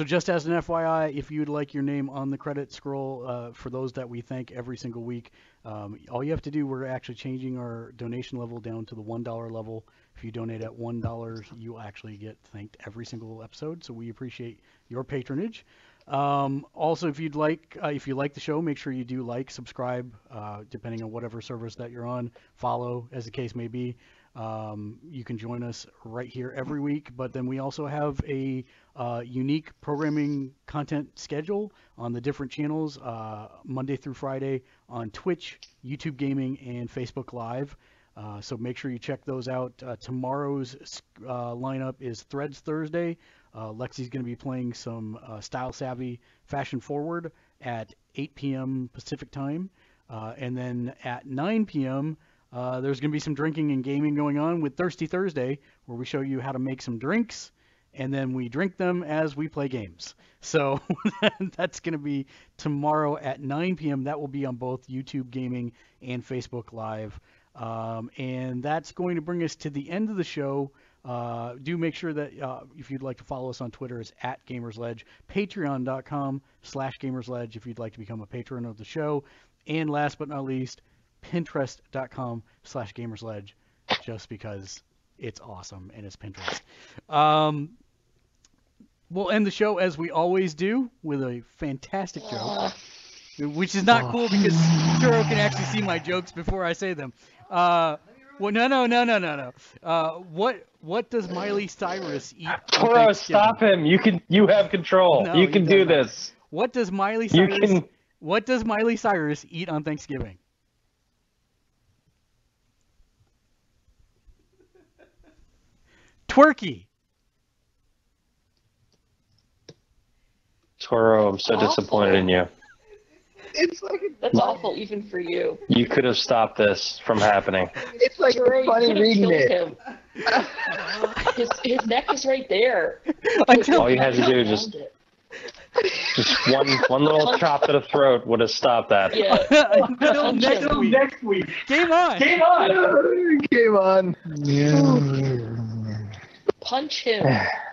So just as an FYI, if you'd like your name on the credit scroll uh, for those that we thank every single week, um, all you have to do, we're actually changing our donation level down to the $1 level. If you donate at $1, you'll actually get thanked every single episode. So we appreciate your patronage. Um, also, if you'd like, uh, if you like the show, make sure you do like, subscribe, uh, depending on whatever service that you're on, follow, as the case may be. Um, you can join us right here every week, but then we also have a uh, unique programming content schedule on the different channels, uh, Monday through Friday on Twitch, YouTube Gaming, and Facebook Live. Uh, so make sure you check those out. Uh, tomorrow's uh, lineup is Threads Thursday. Uh, Lexi's going to be playing some Style Savvy Fashion Forward at 8 p.m. Pacific Time. And then at 9 p.m., uh, there's going to be some drinking and gaming going on with Thirsty Thursday, where we show you how to make some drinks, and then we drink them as we play games. So that's going to be tomorrow at 9 p.m. That will be on both YouTube Gaming and Facebook Live. Um, and that's going to bring us to the end of the show. Uh, do make sure that uh, if you'd like to follow us on Twitter, it's at GamersLedge, patreon.com slash GamersLedge if you'd like to become a patron of the show. And last but not least, pinterest.com slash GamersLedge, just because it's awesome and it's Pinterest. Um, we'll end the show as we always do with a fantastic joke, which is not cool because Turo can actually see my jokes before I say them. Uh, well, no, no, no, no, no, no. Uh, what what does Miley Cyrus eat? Thanksgiving? stop him! You can, you have control. No, you can do this. What does Miley Cyrus? can. What does Miley Cyrus eat on Thanksgiving? Twerky. Toro, I'm so Awful. disappointed in you. It's like That's awful, even for you. You could have stopped this from happening. it's like Turo, you funny could've reading it. him. His, his neck is right there. Until All you had to do is just, it. just one, one little chop to the throat would have stopped that. Yeah. until next Until week. next week. Game on. Game on! Game on. Yeah. Punch him.